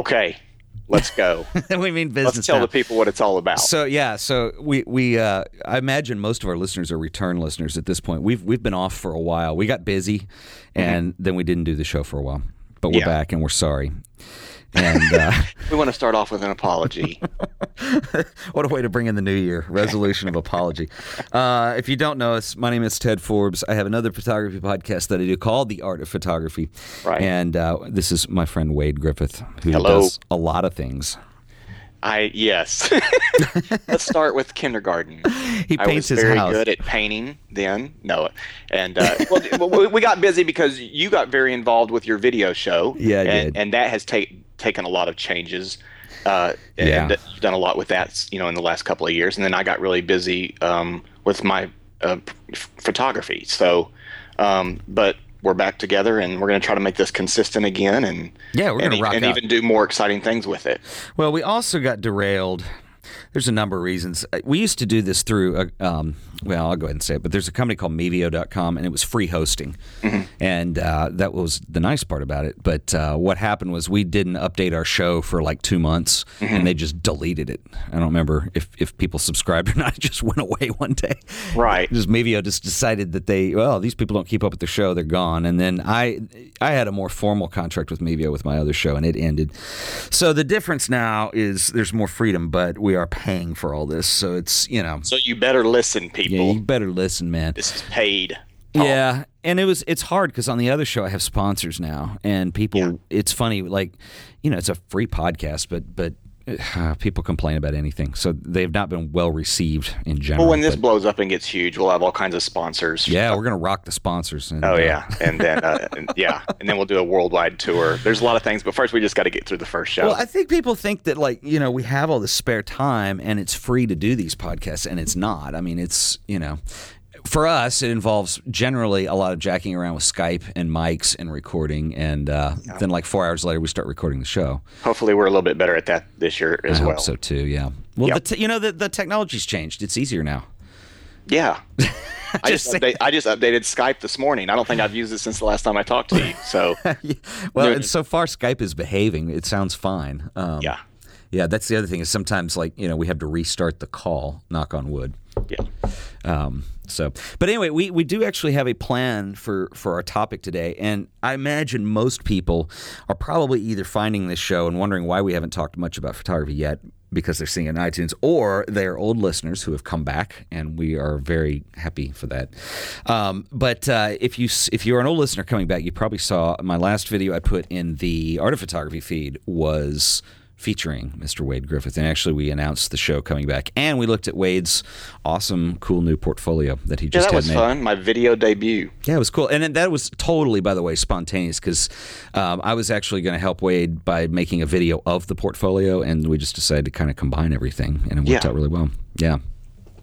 Okay, let's go. we mean business. Let's tell now. the people what it's all about. So yeah, so we we uh, I imagine most of our listeners are return listeners at this point. We've we've been off for a while. We got busy, and then we didn't do the show for a while. But we're Mm-hmm. Yeah. back, and we're sorry. And uh, we want to start off with an apology. what a way to bring in the new year resolution of apology. Uh, if you don't know us, my name is Ted Forbes. I have another photography podcast that I do called The Art of Photography. Right. And uh, this is my friend Wade Griffith, who Hello. does a lot of things. I yes. Let's start with kindergarten. He I paints was his very house. good at painting then. No, and uh, well, we- got busy because you got very involved with your video show. Yeah, and, did. and that has ta- taken a lot of changes. Uh, Yeah. and you've done a lot with that, you know, in the last couple of years. And then I got really busy um, with my uh, f- photography. So, um, but we're back together, and we're going to try to make this consistent again, and Yeah, we're gonna e- rock and out. even do more exciting things with it. Well, we also got derailed. There's a number of reasons. Uh, We used to do this through, a, um, well, I'll go ahead and say it, but there's a company called Mevio.com, and it was free hosting. And uh, that was the nice part about it. But uh, what happened was we didn't update our show for like two months, and they just deleted it. I don't remember if, if people subscribed or not. It just went away one day. Right. Just Mevio just decided that they, well, these people don't keep up with the show, they're gone. And then I, I had a more formal contract with Mevio with my other show, and it ended. So the difference now is there's more freedom, but we are paying for all this. So it's you know, So you better listen, yeah, people. you better listen, man. This is paid. Yeah, and it was it's hard because on the other show I have sponsors now, and people. Yeah. It's funny, like you know, it's a free podcast, but but. Uh, people complain about anything, so they've not been well received in general. Well, when this blows up and gets huge, we'll have all kinds of sponsors. yeah, we're gonna rock the sponsors. And, Oh uh, yeah, and then uh, and, yeah, and then we'll do a worldwide tour. There's a lot of things, but first we just got to get through the first show. Well, I think people think that like you know we have all this spare time and it's free to do these podcasts, and it's not. I mean, it's you know, for us it involves generally a lot of jacking around with Skype and mics and recording, and uh, then like four hours later we start recording the show. Hopefully, we're a little bit better at that this year as I well. hope so too. Yeah. Well, Yep. the t- you know the the technology's changed. It's easier now. Yeah. I just Just update, I just updated Skype this morning. I don't think I've used it since the last time I talked to you. So well, and so far Skype is behaving. It sounds fine. Um, yeah, Yeah, that's the other thing is sometimes like you know we have to restart the call. Knock on wood. yeah. Um, so, but anyway, we, we do actually have a plan for, for our topic today. And I imagine most people are probably either finding this show and wondering why we haven't talked much about photography yet because they're seeing it on iTunes, or they're old listeners who have come back, and we are very happy for that. Um, but uh, if you if you're an old listener coming back, you probably saw my last video I put in the Art of Photography feed was featuring Mr. Wade Griffith. And actually, we announced the show coming back, and we looked at Wade's awesome, cool new portfolio that he Yeah, just that had was made. fun. My video debut. Yeah, it was cool, and that was totally, by the way, spontaneous because um, I was actually going to help Wade by making a video of the portfolio, and we just decided to kind of combine everything, and it worked Yeah. out really well. Yeah.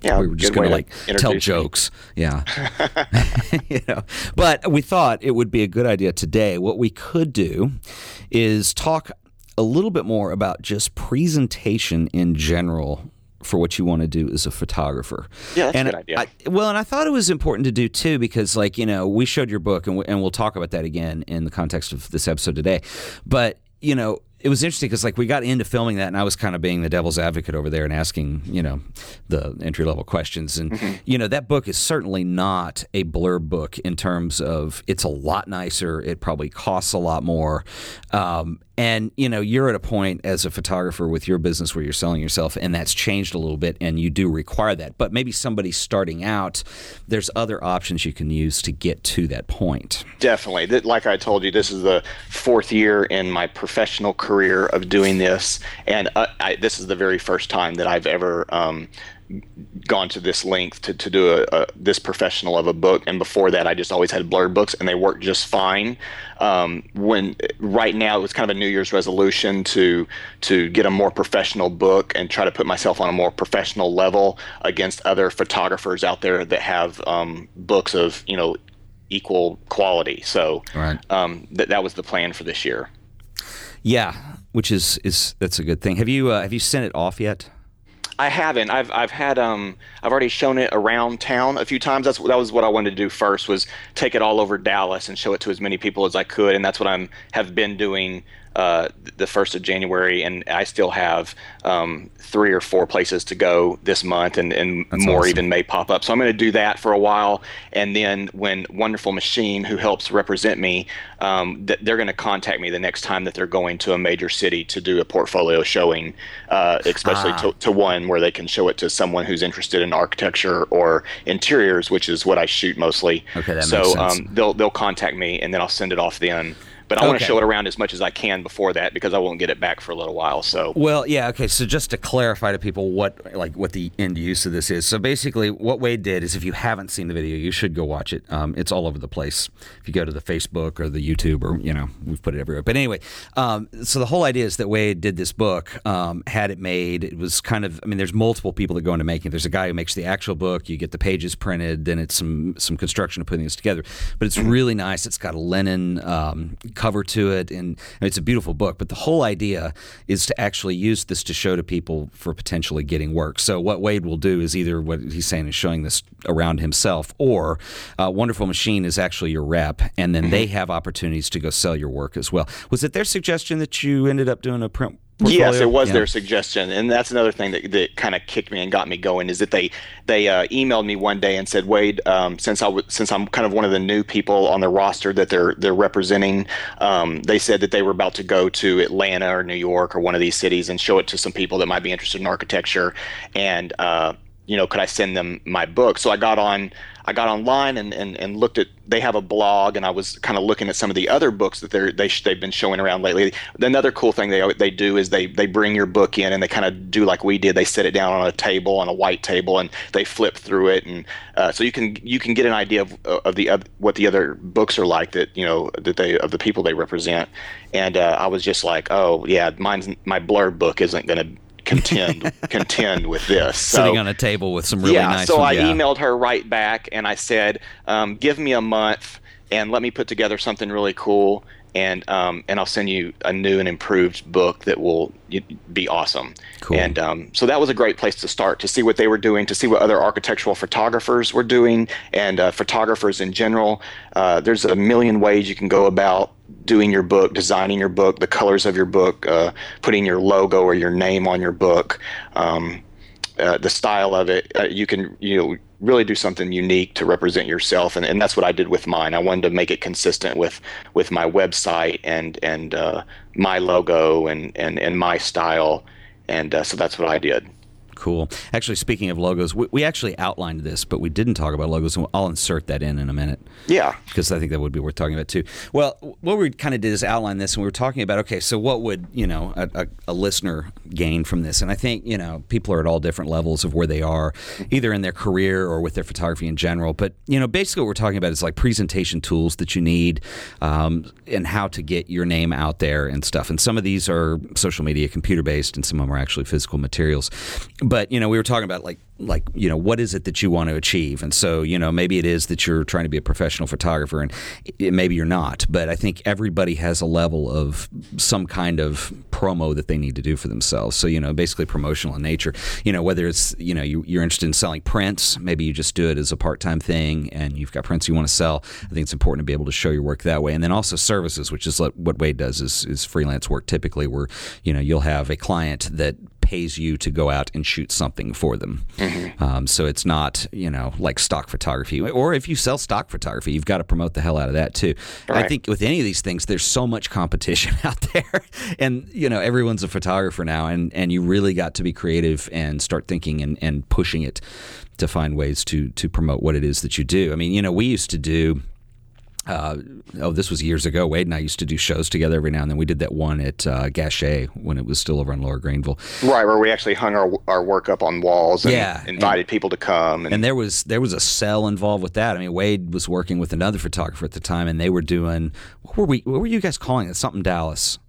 Yeah, we were just going to like tell introduce me. jokes, yeah. you know, but we thought it would be a good idea today. What we could do is talk a little bit more about just presentation in general for what you want to do as a photographer. Yeah, that's a good idea. I, well, and I thought it was important to do too because, like, you know, we showed your book, and, we, and we'll talk about that again in the context of this episode today. But you know, it was interesting because, like, we got into filming that, and I was kind of being the devil's advocate over there and asking, you know, the entry level questions. And Mm-hmm. you know, that book is certainly not a blurb book in terms of it's a lot nicer. It probably costs a lot more. Um, and you know, you're at a point as a photographer with your business where you're selling yourself, and that's changed a little bit, and you do require that. But maybe somebody starting out, there's other options you can use to get to that point. Definitely. Like I told you, this is the fourth year in my professional career of doing this, and uh, I, this is the very first time that I've ever um, gone to this length to, to do a, a this professional of a book. And before that, I just always had Blurb books, and they worked just fine. Um, when right now it was kind of a New Year's resolution to to get a more professional book and try to put myself on a more professional level against other photographers out there that have um, books of you know equal quality. So Right. um, that that was the plan for this year. Yeah, which is is that's a good thing. Have you uh, have you sent it off yet? I haven't. I've I've had um I've already shown it around town a few times. That's that was what I wanted to do first was take it all over Dallas and show it to as many people as I could, and that's what I'm have been doing uh, the first of January, and I still have um, three or four places to go this month, and, and more awesome. even may pop up. So I'm going to do that for a while, and then when Wonderful Machine, who helps represent me, um, th- they're going to contact me the next time that they're going to a major city to do a portfolio showing, uh, especially Ah. to, to one where they can show it to someone who's interested in architecture or interiors, which is what I shoot mostly. Okay, that so makes sense. Um, they'll they'll contact me, and then I'll send it off then. But I want to show it around as much as I can before that because I won't get it back for a little while. So Well, yeah, okay. So just to clarify to people what like what the end use of this is. So basically, what Wade did is, if you haven't seen the video, you should go watch it. Um, it's all over the place. If you go to the Facebook or the YouTube, or you know, we've put it everywhere. But anyway, um, so the whole idea is that Wade did this book, um, had it made. It was kind of, I mean, there's multiple people that go into making. it. There's a guy who makes the actual book. You get the pages printed, then it's some some construction of putting this together. But it's really nice. It's got a linen um, cover to it, and it's a beautiful book. But the whole idea is to actually use this to show to people for potentially getting work. So what Wade will do is either what he's saying is showing this around himself, or uh, Wonderful Machine is actually your rep, and then they have opportunities to go sell your work as well. Was it their suggestion that you ended up doing a print? Yes, it was Yeah. their suggestion, and that's another thing that, that kind of kicked me and got me going. Is that they they uh, emailed me one day and said, Wade, um, since I w- since I'm kind of one of the new people on the roster that they're they're representing, um, they said that they were about to go to Atlanta or New York or one of these cities and show it to some people that might be interested in architecture, and uh, you know, could I send them my book? So I got on. I got online and, and, and looked at. They have a blog, and I was kind of looking at some of the other books that they're they they've been showing around lately. Another cool thing they they do is they they bring your book in and they kind of do like we did. They set it down on a table on a white table and they flip through it, and uh, so you can you can get an idea of of the of what the other books are like that you know that they of the people they represent. And uh, I was just like, oh yeah, mine's my blurb book isn't going to contend contend with this. So, sitting on a table with some really yeah, nice. so ones, I yeah. emailed her right back and I said, um, "Give me a month and let me put together something really cool, and um, and I'll send you a new and improved book that will be awesome." Cool. And um, so that was a great place to start to see what they were doing, to see what other architectural photographers were doing, and uh, photographers in general. Uh, there's a million ways you can go about doing your book, designing your book, the colors of your book, uh, putting your logo or your name on your book. Um, uh, the style of it, uh, you can you know really do something unique to represent yourself, and, and that's what I did with mine. I wanted to make it consistent with with my website and and uh, my logo and and and my style, and uh, so that's what I did. Cool. Actually, speaking of logos, we, we actually outlined this, but we didn't talk about logos. and I'll insert that in in a minute. Yeah. because I think that would be worth talking about too. Well, what we kind of did is outline this, and we were talking about okay, so what would you know a, a, a listener gain from this? And I think you know people are at all different levels of where they are, either in their career or with their photography in general. But you know, basically, what we're talking about is like presentation tools that you need, um, and how to get your name out there and stuff. And some of these are social media, computer based, and some of them are actually physical materials. But you know, we were talking about like like you know what is it that you want to achieve? And so you know maybe it is that you're trying to be a professional photographer and it, maybe you're not but i think everybody has a level of some kind of promo that they need to do for themselves. So you know basically promotional in nature you know whether it's you know you, you're interested in selling prints maybe you just do it as a part-time thing and you've got prints you want to sell. I think it's important to be able to show your work that way. And then also services which is what wade does is, is freelance work typically where you know you'll have a client that pays you to go out and shoot something for them. Um, so it's not, you know, like stock photography. Or if you sell stock photography, you've got to promote the hell out of that too. I think with any of these things, there's so much competition out there, and you know, everyone's a photographer now, and and you really got to be creative and start thinking and and pushing it to find ways to to promote what it is that you do. I mean, you know, we used to do uh, oh, this was years ago. Wade and I used to do shows together every now and then. We did that one at uh, Gachet when it was still over in Lower Greenville. Right, where we actually hung our our work up on walls and Yeah, invited people to come. And, And there was there was a cell involved with that. I mean, Wade was working with another photographer at the time, and they were doing what were we? What were you guys calling it? Something Dallas.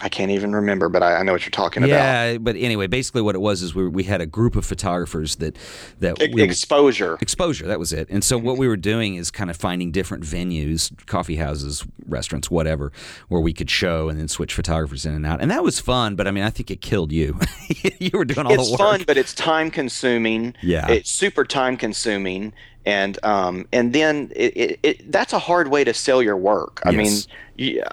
I can't even remember, but I, I know what you're talking about. Yeah, but anyway, basically what it was is we, we had a group of photographers that that E- we, exposure. exposure that was it and so what we were doing is kind of finding different venues coffee houses restaurants whatever where we could show and then switch photographers in and out and that was fun but i mean i think it killed you you were doing all it's the work It's fun, but it's time consuming. Yeah. It's super time consuming. And um, and then it, it, it, that's a hard way to sell your work. I mean,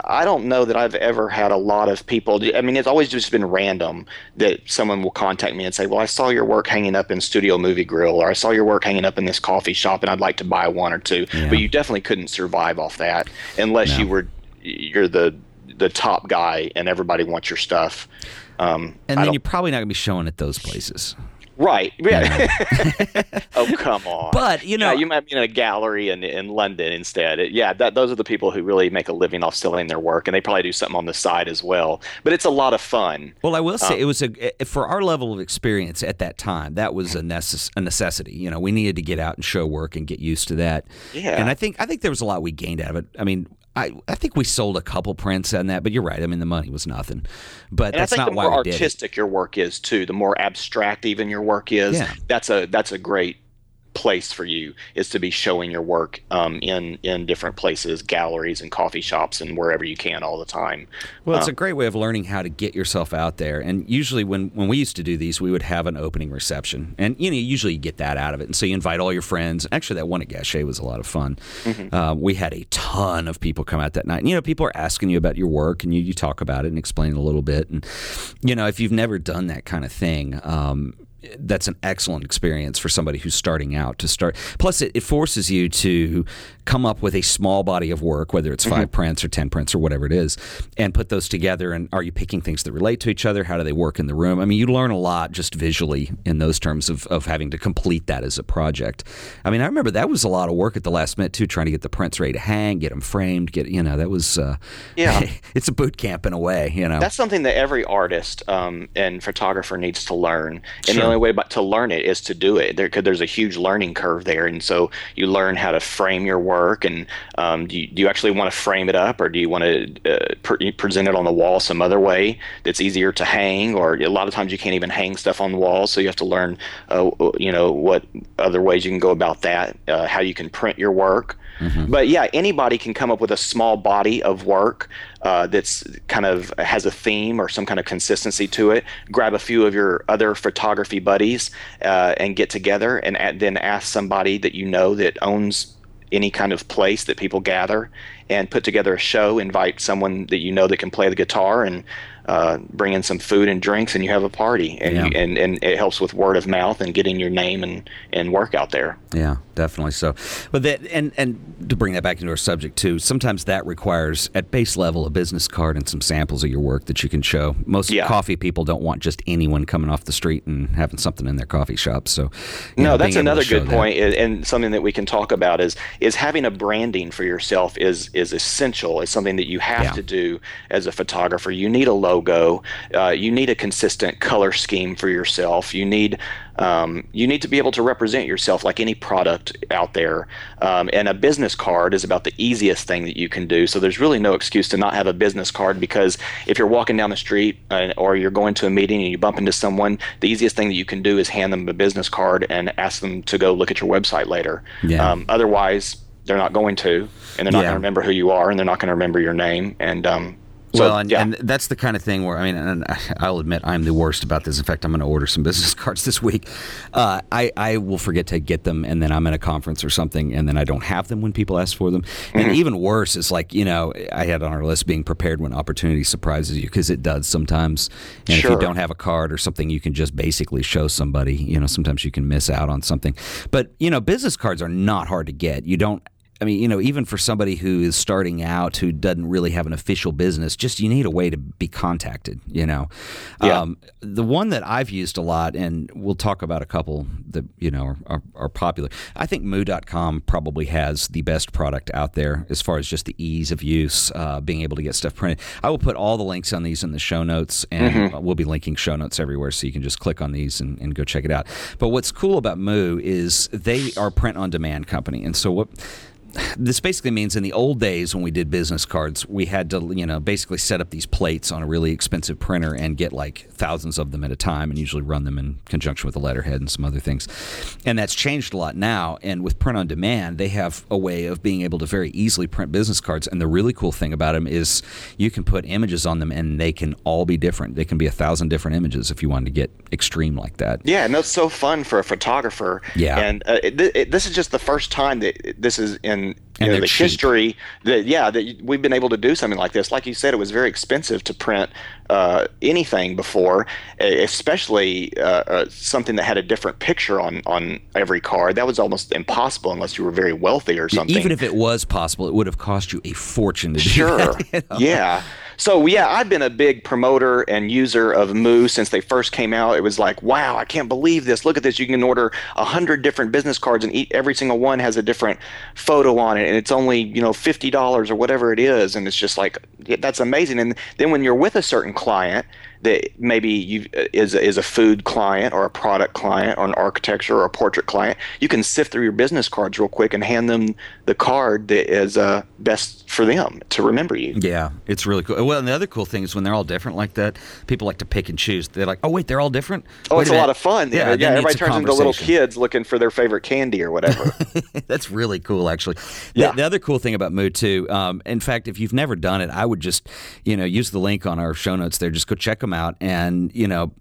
I don't know that I've ever had a lot of people. I mean, it's always just been random that someone will contact me and say, "Well, I saw your work hanging up in Studio Movie Grill, or I saw your work hanging up in this coffee shop, and I'd like to buy one or two. Yeah. But you definitely couldn't survive off that unless no. you were you're the the top guy and everybody wants your stuff. Um, and then you're probably not going to be showing at those places. Right. Yeah. oh come on. But you know, yeah, you might be in a gallery in in London instead. It, yeah, that those are the people who really make a living off selling their work, and they probably do something on the side as well. But it's a lot of fun. Well, I will say um, it was a for our level of experience at that time. That was a, necess- a necessity. You know, we needed to get out and show work and get used to that. Yeah. And I think I think there was a lot we gained out of it. I mean, I, I think we sold a couple prints on that, but you're right. I mean, the money was nothing. But and that's not why we did it. The more artistic your work is, too, the more abstract even your work is. Yeah. That's a that's a great place for you is to be showing your work um, in in different places, galleries and coffee shops and wherever you can all the time. Well, it's um, a great way of learning how to get yourself out there. And usually, when when we used to do these, we would have an opening reception, and you know, usually you get that out of it. And so you invite all your friends. Actually, that one at Gachet was a lot of fun. Mm-hmm. Uh, we had a ton of people come out that night. And, you know, people are asking you about your work, and you you talk about it and explain it a little bit. And you know, if you've never done that kind of thing. Um, that's an excellent experience for somebody who's starting out to start. Plus, it, it forces you to come up with a small body of work, whether it's 5 mm-hmm. prints or 10 prints or whatever it is, and put those together. And are you picking things that relate to each other? How do they work in the room? I mean, you learn a lot just visually in those terms of, of having to complete that as a project. I mean, I remember that was a lot of work at the last minute, too, trying to get the prints ready to hang, get them framed, get, you know, that was, uh, yeah, it's a boot camp in a way, you know. That's something that every artist um, and photographer needs to learn. And sure. Only way but to learn it is to do it. There, there's a huge learning curve there. And so you learn how to frame your work work and um, do, you, do you actually want to frame it up or do you want to uh, pre- present it on the wall some other way that's easier to hang or a lot of times you can't even hang stuff on the wall so you have to learn uh, you know what other ways you can go about that uh, how you can print your work Mm-hmm. But yeah, anybody can come up with a small body of work uh, that's kind of has a theme or some kind of consistency to it. Grab a few of your other photography buddies uh, and get together, and then ask somebody that you know that owns any kind of place that people gather and put together a show invite someone that you know that can play the guitar and uh, bring in some food and drinks, and you have a party, and, yeah. you, and and it helps with word of mouth and getting your name and, and work out there. Yeah, definitely so. But that and and to bring that back into our subject too, sometimes that requires at base level a business card and some samples of your work that you can show. Most yeah. coffee people don't want just anyone coming off the street and having something in their coffee shop. So no, know, that's another good point, that. and something that we can talk about is is having a branding for yourself is is essential. It's something that you have yeah. to do as a photographer. You need a logo. Uh, you need a consistent color scheme for yourself. You need um, you need to be able to represent yourself like any product out there. Um, and a business card is about the easiest thing that you can do. So there's really no excuse to not have a business card because if you're walking down the street uh, or you're going to a meeting and you bump into someone, the easiest thing that you can do is hand them a business card and ask them to go look at your website later. Yeah. Um, otherwise, they're not going to, and they're not yeah. going to remember who you are, and they're not going to remember your name. And um, so, well, and, yeah. and, that's the kind of thing where I mean, and I'll admit I'm the worst about this. In fact, I'm going to order some business cards this week. Uh, I I will forget to get them, and then I'm at a conference or something, and then I don't have them when people ask for them. Mm-hmm. And even worse is like you know I had on our list being prepared when opportunity surprises you because it does sometimes. And sure. if you don't have a card or something, you can just basically show somebody. You know, sometimes you can miss out on something. But you know, business cards are not hard to get. You don't I mean, you know, even for somebody who is starting out who doesn't really have an official business, just you need a way to be contacted, you know. Yeah. Um, the one that I've used a lot, and we'll talk about a couple that, you know, are, are popular. I think Moo.com probably has the best product out there as far as just the ease of use, uh, being able to get stuff printed. I will put all the links on these in the show notes, and mm-hmm. we'll be linking show notes everywhere so you can just click on these and, and go check it out. But what's cool about Moo is they are print on demand company. And so what this basically means in the old days when we did business cards, we had to, you know, basically set up these plates on a really expensive printer and get like thousands of them at a time and usually run them in conjunction with a letterhead and some other things. And that's changed a lot now. And with print on demand, they have a way of being able to very easily print business cards. And the really cool thing about them is you can put images on them and they can all be different. They can be a thousand different images if you wanted to get extreme like that. Yeah, and that's so fun for a photographer. Yeah. And uh, it, it, this is just the first time that this is in you And know, the cheap. history that yeah that we've been able to do something like this. Like you said, it was very expensive to print uh, anything before, especially uh, uh, something that had a different picture on on every card. That was almost impossible unless you were very wealthy or something. Even if it was possible, it would have cost you a fortune to do Sure. that. you know? Yeah. So yeah, I've been a big promoter and user of Moo since they first came out. It was like, wow, I can't believe this. Look at this. You can order a hundred different business cards, and every single one has a different photo on it, and it's only you know fifty dollars or whatever it is, and it's just like that's amazing. And then when you're with a certain client that maybe you uh, is is a food client or a product client or an architecture or a portrait client, you can sift through your business cards real quick and hand them the card that is uh, best for them to remember you. Yeah, it's really cool. Well, and the other cool thing is when they're all different like that, people like to pick and choose. They're like, oh wait, they're all different. Oh, Wait it's a minute." lot of fun. Yeah, Yeah, yeah. Everybody turns into little kids looking for their favorite candy or whatever. That's really cool, actually. The, Yeah. the other cool thing about Moo too, um, in fact, if you've never done it, I would just, you know, use the link on our show notes there. Just go check them out, and you know,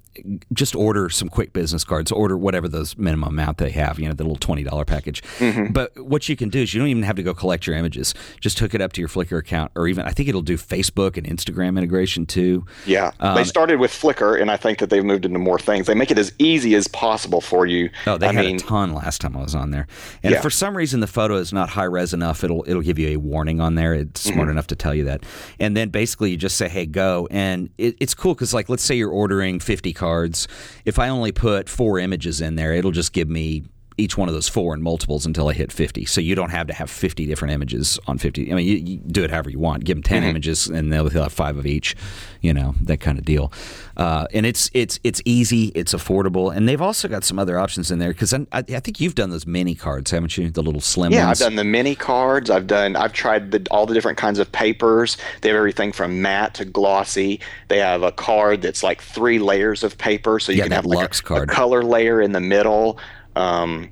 just order some quick business cards. Order whatever those minimum amount they have. You know, the little twenty dollar package. Mm-hmm. But what you can do is you don't even have to go collect your images. Just hook it up to your Flickr account, or even I think it'll do Facebook and Instagram integration too. yeah, Um, they started with Flickr, and I think that they've moved into more things. They make it as easy as possible for you. Oh, they I had mean, a ton last time I was on there. And if Yeah. for some reason the photo is not high res enough, it'll it'll give you a warning on there. It's smart Mm-hmm. enough to tell you that. And then basically you just say, "Hey, go." And it, it's cool because like let's say you're ordering 50 cards. If I only put four images in there, it'll just give me each one of those four in multiples until I hit 50. So you don't have to have 50 different images on 50. I mean, you, you do it however you want. Give them 10 Mm-hmm. images, and they'll have five of each. You know that kind of deal. Uh, and it's it's it's easy. It's affordable, and they've also got some other options in there because I, I think you've done those mini cards, haven't you? The little slim ones. yeah, I've done the mini cards. I've done. I've tried the, all the different kinds of papers. They have everything from matte to glossy. They have a card that's like three layers of paper, so you Yeah, can have like a, a color layer in the middle. Um,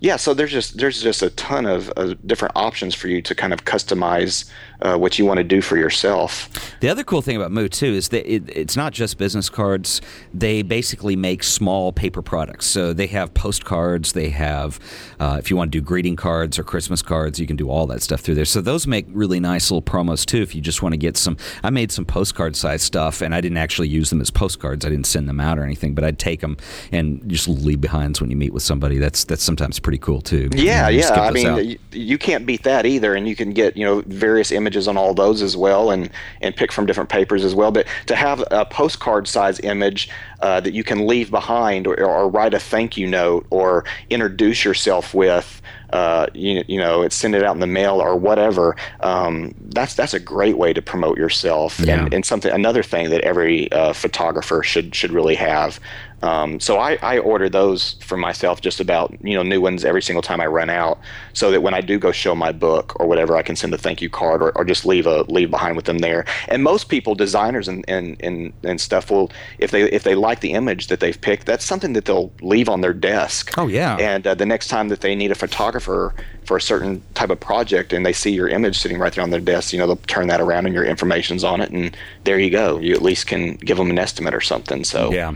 yeah, so there's just there's just a ton of uh, different options for you to kind of customize uh, what you want to do for yourself. The other cool thing about Moo too is that it, it's not just business cards. They basically make small paper products. So they have postcards. They have, uh, if you want to do greeting cards or Christmas cards, you can do all that stuff through there. So those make really nice little promos too. If you just want to get some, I made some postcard size stuff, and I didn't actually use them as postcards. I didn't send them out or anything, but I'd take them and just leave behinds when you meet with somebody. That's that's sometimes pretty cool too. Yeah, You know, yeah. I out. mean, you, you can't beat that either, and you can get you know various images on all those as well, and and pick from different papers as well. But to have a postcard size image uh, that you can leave behind, or, or write a thank you note, or introduce yourself with. Uh, you, you know, it's send it out in the mail or whatever. Um, that's that's a great way to promote yourself, Yeah. and, and something another thing that every uh, photographer should should really have. Um, so I, I order those for myself, just about you know new ones every single time I run out, so that when I do go show my book or whatever, I can send a thank you card or, or just leave a leave behind with them there. And most people, designers and, and, and, and stuff, will if they if they like the image that they've picked, that's something that they'll leave on their desk. Oh, yeah. And uh, the next time that they need a photographer for a certain type of project and they see your image sitting right there on their desk, you know, they'll turn that around and your information's on it, and there you go. You at least can give them an estimate or something. So Yeah.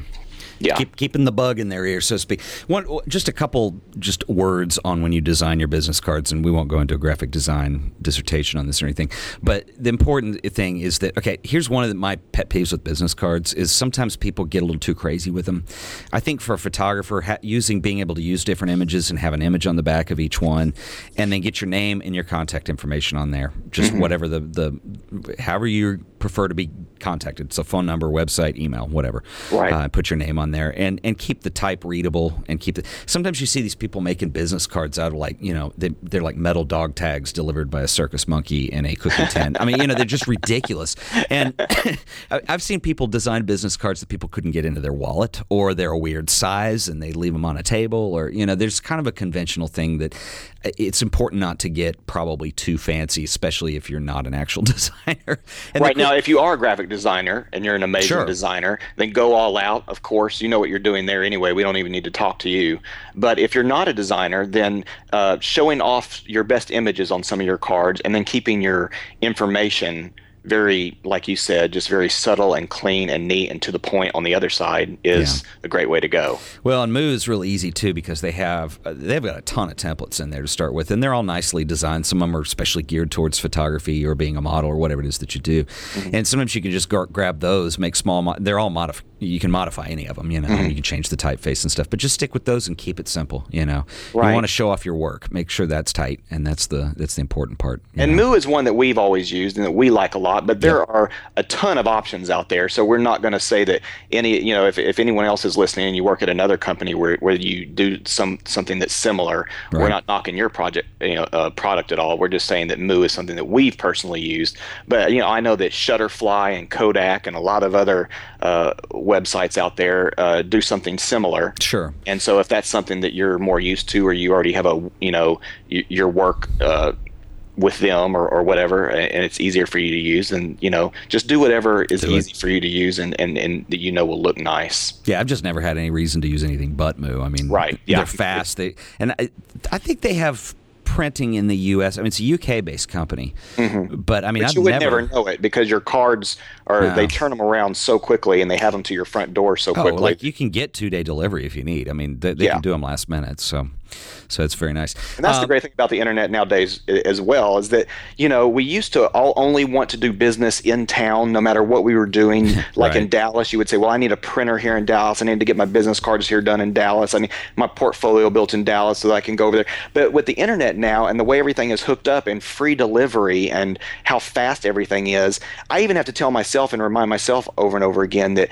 Yeah. Keep, keeping the bug in their ear, so to speak. One, just a couple, just words on when you design your business cards, and we won't go into a graphic design dissertation on this or anything. But the important thing is that okay, here's one of the, my pet peeves with business cards is sometimes people get a little too crazy with them. I think for a photographer, ha- using being able to use different images and have an image on the back of each one, and then get your name and your contact information on there, just mm-hmm. whatever the the however you prefer to be contacted. So phone number, website, email, whatever. Right. Uh, put your name on there and and keep the type readable and keep the. Sometimes you see these people making business cards out of like you know they, they're like metal dog tags delivered by a circus monkey in a cookie tin. I mean you know they're just ridiculous. And I've seen people design business cards that people couldn't get into their wallet or they're a weird size and they leave them on a table or you know there's kind of a conventional thing that it's important not to get probably too fancy, especially if you're not an actual designer. And right now, if you are a graphic designer and you're an amazing sure. designer, then go all out. Of course, you know what you're doing there anyway. We don't even need to talk to you. But if you're not a designer, then uh, showing off your best images on some of your cards and then keeping your information very, like you said, just very subtle and clean and neat and to the point on the other side is yeah. a great way to go. Well, and Moo is really easy too because they have uh, they've got a ton of templates in there to start with, and they're all nicely designed. Some of them are especially geared towards photography or being a model or whatever it is that you do. Mm-hmm. And sometimes you can just grab those, make small. Mo- they're all modif- You can modify any of them, you know. Mm-hmm. You can change the typeface and stuff, but just stick with those and keep it simple. You know, right. you want to show off your work, make sure that's tight, and that's the that's the important part. And know? Moo is one that we've always used and that we like a lot but there yep. are a ton of options out there. So we're not going to say that any, you know, if, if anyone else is listening and you work at another company where, where you do some something that's similar, right. we're not knocking your project, you know, uh, product at all. We're just saying that Moo is something that we've personally used. But you know, I know that Shutterfly and Kodak and a lot of other uh, websites out there uh, do something similar. Sure. And so if that's something that you're more used to, or you already have a, you know, your work uh, with them or, or whatever and it's easier for you to use and you know just do whatever is do easy it. for you to use and, and and that you know will look nice yeah i've just never had any reason to use anything but moo i mean right yeah they're fast they and I, I think they have printing in the U.S. I mean, it's a UK-based company, mm-hmm. but I mean, but I've you would never... never know it because your cards are no. they turn them around so quickly and they have them to your front door so oh, quickly. Like you can get two-day delivery if you need. I mean, they, they yeah. can do them last minute, so so it's very nice. And that's um, the great thing about the internet nowadays as well is that you know we used to all only want to do business in town, no matter what we were doing. Like right. in Dallas, you would say, "Well, I need a printer here in Dallas. I need to get my business cards here done in Dallas. I need my portfolio built in Dallas so that I can go over there." But with the internet now and the way everything is hooked up and free delivery and how fast everything is, I even have to tell myself and remind myself over and over again that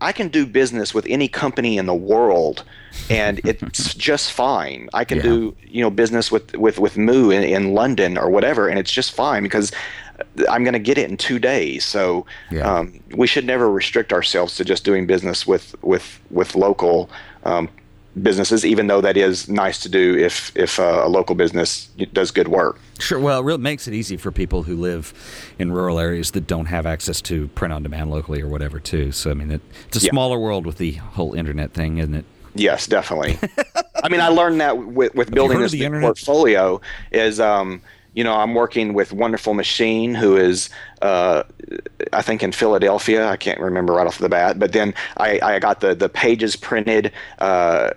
I can do business with any company in the world and it's just fine. I can yeah. do, you know, business with with with Moo in, in London or whatever and it's just fine because I'm going to get it in two days. So yeah. um, we should never restrict ourselves to just doing business with with with local um, businesses, even though that is nice to do if if uh, a local business does good work. Sure. Well, it really makes it easy for people who live in rural areas that don't have access to print on demand locally or whatever, too. So I mean, it, it's a yeah. smaller world with the whole internet thing, isn't it? Yes, definitely. I mean, I learned that with, with building this portfolio is. Um, you know, I'm working with Wonderful Machine, who is, uh, I think, in Philadelphia. I can't remember right off the bat. But then I, I got the, the pages printed, uh,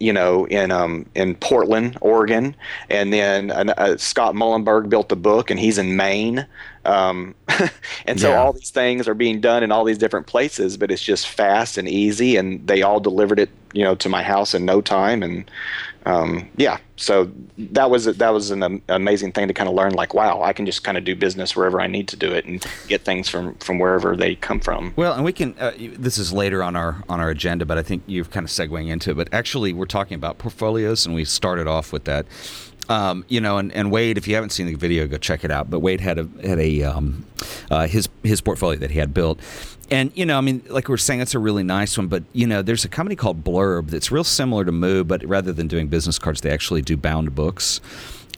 you know, in um, in Portland, Oregon. And then uh, Scott Mullenberg built the book, and he's in Maine. Um, and so yeah. all these things are being done in all these different places, but it's just fast and easy. And they all delivered it, you know, to my house in no time. And um, yeah, so that was that was an amazing thing to kind of learn. Like, wow, I can just kind of do business wherever I need to do it and get things from from wherever they come from. Well, and we can. Uh, this is later on our on our agenda, but I think you're kind of segueing into it. But actually, we're talking about portfolios, and we started off with that. Um, you know, and, and Wade, if you haven't seen the video, go check it out. But Wade had a had a um, uh, his his portfolio that he had built, and you know, I mean, like we are saying, it's a really nice one. But you know, there's a company called Blurb that's real similar to Moo, but rather than doing business cards, they actually do bound books.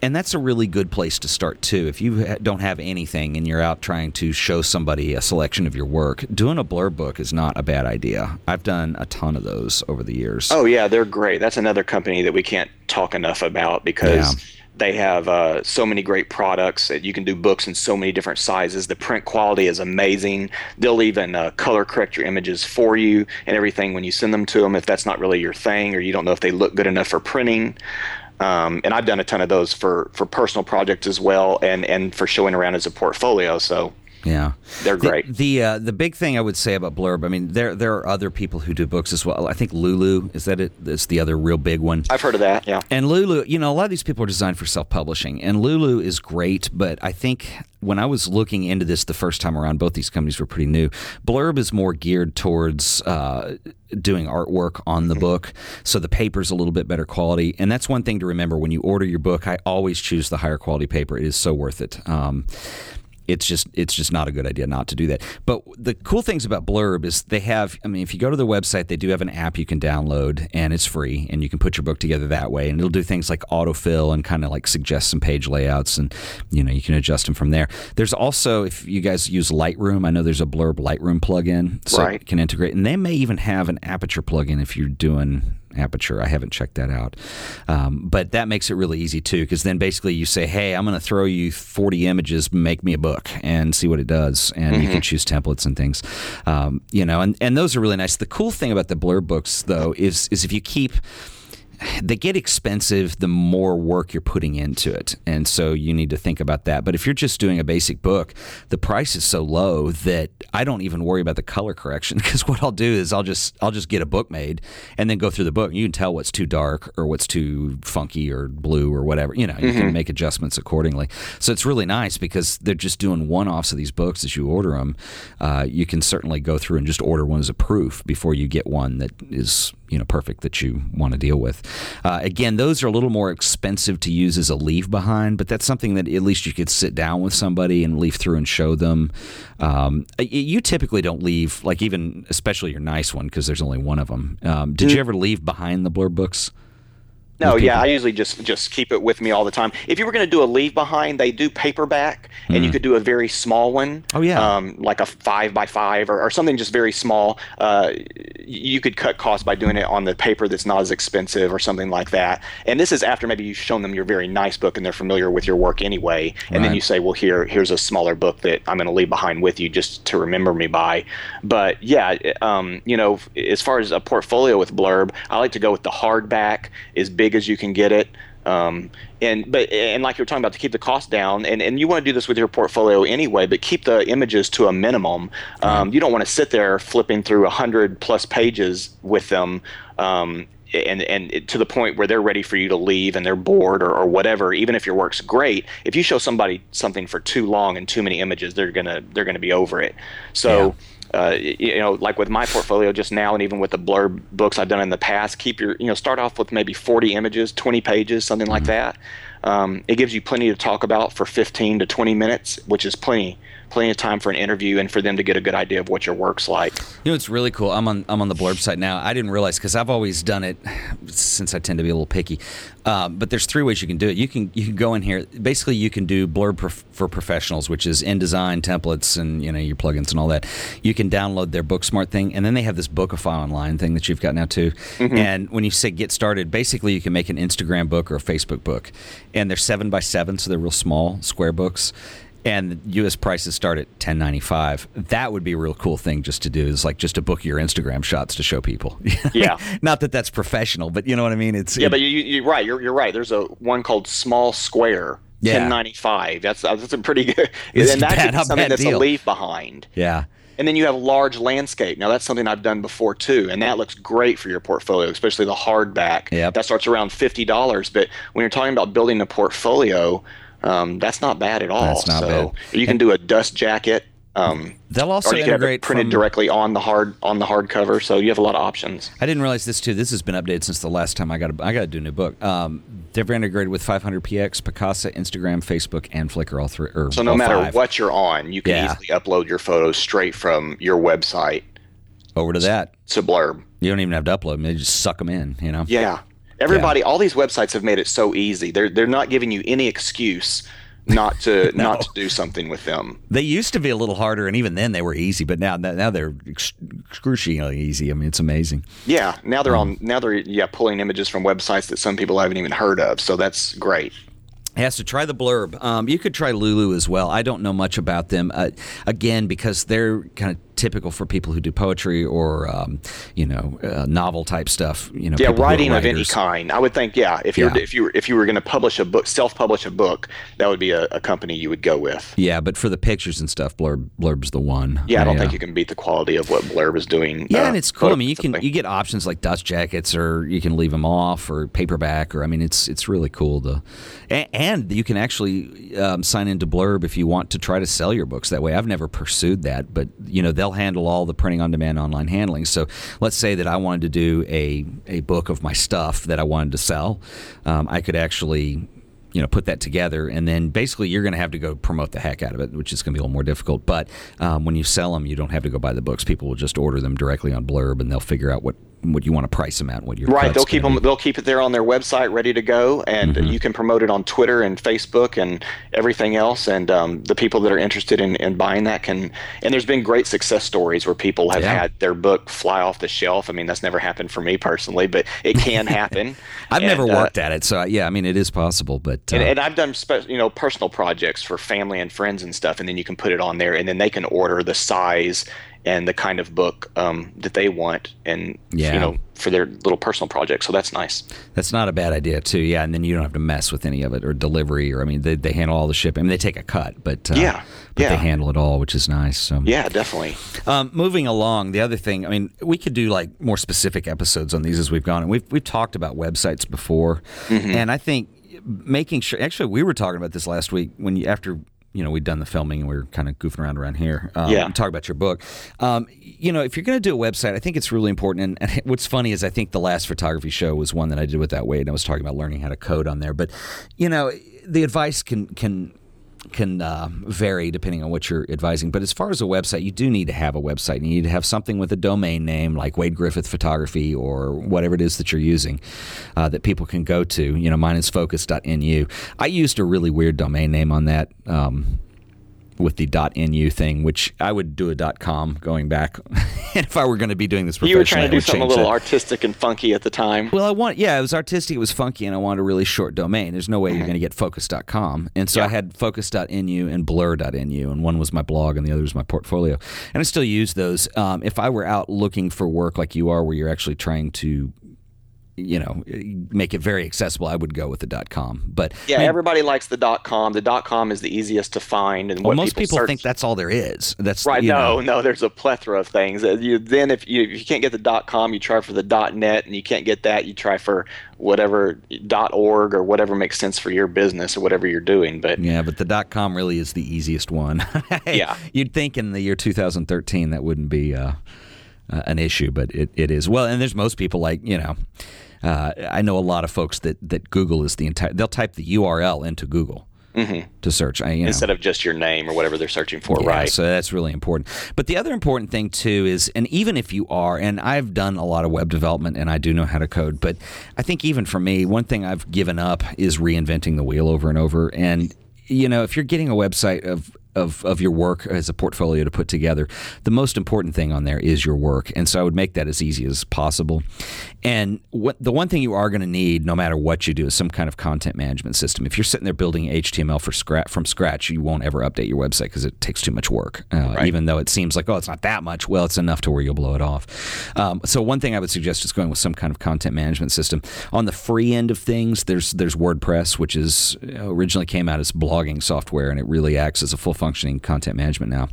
And that's a really good place to start too. If you don't have anything and you're out trying to show somebody a selection of your work, doing a blurb book is not a bad idea. I've done a ton of those over the years. Oh yeah, they're great. That's another company that we can't talk enough about because. Yeah they have uh, so many great products that you can do books in so many different sizes. The print quality is amazing. They'll even uh, color correct your images for you and everything when you send them to them if that's not really your thing or you don't know if they look good enough for printing. Um, and I've done a ton of those for, for personal projects as well and, and for showing around as a portfolio. So Yeah, they're great. The the, uh, the big thing I would say about Blurb, I mean, there there are other people who do books as well. I think Lulu is that it? It's the other real big one. I've heard of that. Yeah. And Lulu, you know, a lot of these people are designed for self publishing, and Lulu is great, but I think when I was looking into this the first time around, both these companies were pretty new. Blurb is more geared towards uh, doing artwork on the book, so the paper's a little bit better quality. And that's one thing to remember when you order your book. I always choose the higher quality paper. It is so worth it. Um, it's just it's just not a good idea not to do that. But the cool things about Blurb is they have I mean if you go to their website they do have an app you can download and it's free and you can put your book together that way and it'll do things like autofill and kind of like suggest some page layouts and you know you can adjust them from there. There's also if you guys use Lightroom, I know there's a Blurb Lightroom plugin so right. it can integrate and they may even have an Aperture plugin if you're doing aperture. I haven't checked that out. Um, but that makes it really easy too, because then basically you say, hey, I'm going to throw you 40 images, make me a book, and see what it does. And mm-hmm. you can choose templates and things. Um, you know, and, and those are really nice. The cool thing about the blurb books, though, is, is if you keep they get expensive the more work you're putting into it. And so you need to think about that. But if you're just doing a basic book, the price is so low that I don't even worry about the color correction because what I'll do is I'll just I'll just get a book made and then go through the book. You can tell what's too dark or what's too funky or blue or whatever. You know, you mm-hmm. can make adjustments accordingly. So it's really nice because they're just doing one-offs of these books as you order them. Uh, you can certainly go through and just order one as a proof before you get one that is you know perfect that you want to deal with. Uh, again, those are a little more expensive to use as a leave behind, but that's something that at least you could sit down with somebody and leaf through and show them. Um, you typically don't leave like even especially your nice one because there's only one of them. Um, did mm. you ever leave behind the blurb books? No, yeah, I usually just just keep it with me all the time. If you were going to do a leave behind, they do paperback, and mm. you could do a very small one. Oh yeah, um, like a five by five or, or something just very small. Uh, you could cut costs by doing it on the paper that's not as expensive or something like that. And this is after maybe you've shown them your very nice book and they're familiar with your work anyway. And right. then you say, well, here here's a smaller book that I'm going to leave behind with you just to remember me by. But yeah, um, you know, as far as a portfolio with Blurb, I like to go with the hardback as big big as you can get it. Um, and but and like you're talking about to keep the cost down, and, and you want to do this with your portfolio anyway, but keep the images to a minimum. Um, you don't want to sit there flipping through hundred plus pages with them. Um, and and to the point where they're ready for you to leave and they're bored or, or whatever even if your work's great if you show somebody something for too long and too many images they're gonna they're gonna be over it so yeah uh, you know, like with my portfolio just now, and even with the blurb books I've done in the past, keep your, you know, start off with maybe 40 images, 20 pages, something like mm-hmm. that. Um, it gives you plenty to talk about for 15 to 20 minutes, which is plenty plenty of time for an interview and for them to get a good idea of what your work's like. You know, it's really cool. I'm on I'm on the blurb site now. I didn't realize because I've always done it since I tend to be a little picky. Um, but there's three ways you can do it. You can you can go in here. Basically, you can do blurb prof- for professionals, which is InDesign templates and you know your plugins and all that. You can download their Booksmart thing, and then they have this Bookify online thing that you've got now too. Mm-hmm. And when you say get started, basically you can make an Instagram book or a Facebook book, and they're seven by seven, so they're real small square books and U.S. prices start at ten ninety five. That would be a real cool thing just to do is like just to book your Instagram shots to show people. yeah, not that that's professional, but you know what I mean. It's yeah, it, but you, are right. You're, you're right. There's a one called Small Square. Yeah. 1095. That's uh, that's a pretty good. It's and that bad, something that's deal. a leave behind. Yeah. And then you have large landscape. Now that's something I've done before too, and that looks great for your portfolio, especially the hardback. Yep. That starts around fifty dollars. But when you're talking about building a portfolio, um, that's not bad at all. That's not so bad. You can do a dust jacket. Um, They'll also integrate printed from, directly on the hard on the hard cover, so you have a lot of options. I didn't realize this too. This has been updated since the last time I got. A, I got to do a new book. Um, they're integrated with 500px, Picasa, Instagram, Facebook, and Flickr. All three. so no matter five. what you're on, you can yeah. easily upload your photos straight from your website over to that. To Blurb. You don't even have to upload them; they just suck them in. You know. Yeah. Everybody, yeah. all these websites have made it so easy. They're they're not giving you any excuse not to no. not to do something with them. They used to be a little harder, and even then they were easy. But now now they're excruciatingly easy. I mean, it's amazing. Yeah, now they're um, on. Now they're yeah pulling images from websites that some people haven't even heard of. So that's great. Has to try the blurb. Um, you could try Lulu as well. I don't know much about them. Uh, again, because they're kind of typical for people who do poetry or um, you know uh, novel type stuff. You know, yeah, people who are writing of any kind. I would think, yeah, if you're Yeah. if you were if you were going to publish a book, self-publish a book, that would be a, a company you would go with. Yeah, but for the pictures and stuff, Blurb Blurb's the one. Yeah, I don't think you can beat the quality of what Blurb is doing. Yeah, uh, and it's cool. I mean, you can you get options like dust jackets, or you can leave them off, or paperback, or I mean, it's it's really cool to, and, and you can actually um, sign into Blurb if you want to try to sell your books that way. I've never pursued that, but you know they'll handle all the printing on demand online handling. So let's say that I wanted to do a a book of my stuff that I wanted to sell, um, I could actually you know put that together and then basically you're going to have to go promote the heck out of it which is going to be a little more difficult. But um, when you sell them you don't have to go buy the books. People will just order them directly on blurb and they'll figure out what what you want to price them at what your Right, they'll keep them. be. They'll keep it there on their website, ready to go, and Mm-hmm. you can promote it on Twitter and Facebook and everything else. And um, the people that are interested in, in buying that can. And there's been great success stories where people have Yeah. had their book fly off the shelf. I mean, that's never happened for me personally, but it can happen. I've And, never uh, worked at it so yeah I mean it is possible but uh, and, and I've done spe- you know personal projects for family and friends and stuff, and then you can put it on there, and then they can order the size and the kind of book um, that they want, and Yeah. you know for their little personal project. So that's nice. That's not a bad idea too. Yeah, and then you don't have to mess with any of it or delivery or I mean they, they handle all the shipping. I mean they take a cut, but uh, Yeah, but they handle it all, which is nice. So Yeah, definitely. Um, moving along, the other thing, I mean, we could do like more specific episodes on these as we've gone, and we've we've talked about websites before, Mm-hmm. and I think making sure. Actually, we were talking about this last week when you after. You know, we'd done the filming and we were kind of goofing around around here. Um, Yeah. Talk about your book. Um, you know, if you're going to do a website, I think it's really important. And, and what's funny is I think the last photography show was one that I did with that Wade. And I was talking about learning how to code on there. But, you know, the advice can can can uh, vary depending on what you're advising. But as far as a website, you do need to have a website. You need to have something with a domain name like Wade Griffith Photography or whatever it is that you're using uh, that people can go to. You know, mine is focus.nu. I used a really weird domain name on that. Um, with the .nu thing, which I would do a .com going back, and if I were going to be doing this You were trying to do something a little that. artistic and funky at the time. Well, I want, yeah, it was artistic, it was funky, and I wanted a really short domain. There's no way you're going to get focus.com. And so I Yeah. had focus.nu and blur.nu, and one was my blog and the other was my portfolio. And I still use those. Um, if I were out looking for work like you are, where you're actually trying to, you know, make it very accessible, I would go with the dot .com. But Yeah, I mean, everybody likes the dot com. The dot com is the easiest to find, and well, most people search- think that's all there is. That's Right? you No, know. no. There's a plethora of things. Uh, You then if you if you can't get the dot com, you try for the dot net, and you can't get that, you try for whatever dot org or whatever makes sense for your business or whatever you're doing. But Yeah, but the dot com really is the easiest one. Yeah. You'd think in the year 2013 that wouldn't be uh, uh, an issue, but it, it is. Well, and there's most people like, you know, uh, I know a lot of folks that, that Google is the entire, they'll type the URL into Google to search. I, you know. instead of just your name or whatever they're searching for, Yeah, right? So that's really important. But the other important thing too is, and even if you are, and I've done a lot of web development and I do know how to code, but I think even for me, one thing I've given up is reinventing the wheel over and over. And you know, if you're getting a website of of, of your work as a portfolio to put together, the most important thing on there is your work. And so I would make that as easy as possible. And what the one thing you are going to need, no matter what you do, is some kind of content management system. If you're sitting there building HTML for scratch from scratch, you won't ever update your website because it takes too much work. Uh, Even though it seems like oh, it's not that much. Well, it's enough to where you'll blow it off. Um, so one thing I would suggest is going with some kind of content management system. On the free end of things, there's there's WordPress, which is uh, originally came out as blogging software, and it really acts as a full functioning content management now.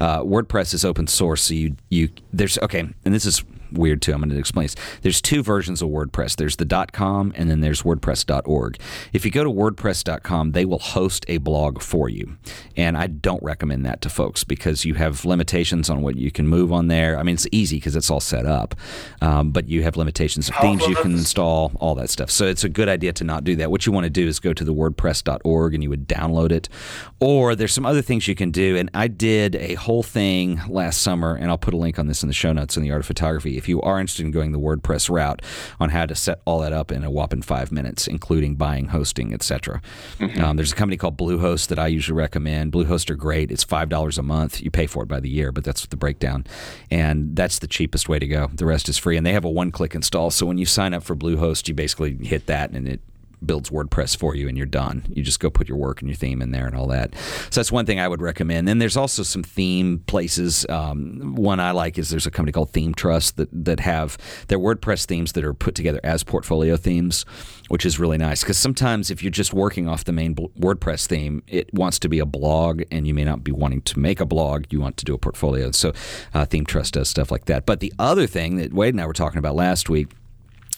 Uh, WordPress is open source, so you you there's okay, and this is weird too. I'm going to explain this. There's two versions of WordPress. There's the .com and then there's WordPress.org. If you go to WordPress.com, they will host a blog for you, and I don't recommend that to folks because you have limitations on what you can move on there. I mean, it's easy because it's all set up, um, but you have limitations of themes you can install, all that stuff. So it's a good idea to not do that. What you want to do is go to the WordPress.org and you would download it, or there's some other things you can do. And I did a whole thing last summer, and I'll put a link on this in the show notes in the Art of Photography. If you are interested in going the WordPress route on how to set all that up in a whopping five minutes, including buying hosting, etc. Um, there's a company called Bluehost that I usually recommend. Bluehost are great. It's five dollars a month. You pay for it by the year, but that's the breakdown, and that's the cheapest way to go. The rest is free, and they have a one-click install. So when you sign up for Bluehost, you basically hit that, and it builds WordPress for you, and you're done. You just go put your work and your theme in there and all that. So that's one thing I would recommend. And there's also some theme places. Um, one I like is there's a company called ThemeTrust that that have their WordPress themes that are put together as portfolio themes, which is really nice because sometimes if you're just working off the main WordPress theme, it wants to be a blog, and you may not be wanting to make a blog. You want to do a portfolio. So uh, ThemeTrust does stuff like that. But the other thing that Wade and I were talking about last week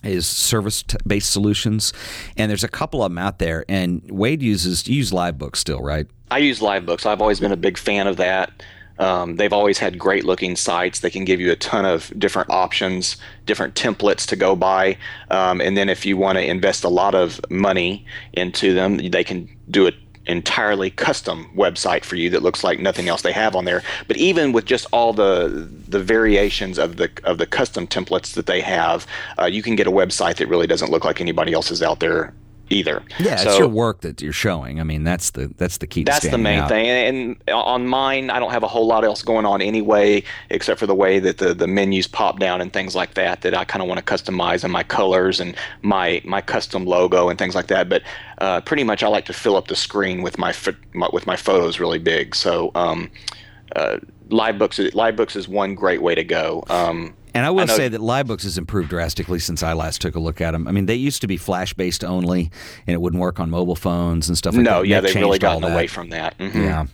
is service based solutions. And there's a couple of them out there. And wade uses you use livebooks still right? I use livebooks i've always been a big fan of that. Um, they've always had great looking sites. They can give you a ton of different options different templates to go by. Um, and then if you want to invest a lot of money into them they can do it entirely custom website for you that looks like nothing else they have on there. But even with just all the the variations of the of the custom templates that they have, uh, you can get a website that really doesn't look like anybody else's out there either. Yeah, so, it's your work that you're showing. I mean, that's the that's the key. That's the main out. thing. And, on mine, I don't have a whole lot else going on anyway, except for the way that the, the menus pop down and things like that. That I kind of want to customize and my colors and my my custom logo and things like that. But uh, pretty much, I like to fill up the screen with my, my with my photos really big. So. Um, uh, Livebooks, Livebooks is one great way to go. Um, and I will I say that Livebooks has improved drastically since I last took a look at them. I mean, they used to be flash based only, and it wouldn't work on mobile phones and stuff like no, that. No, yeah, they've really gotten away from that. Mm-hmm. Yeah,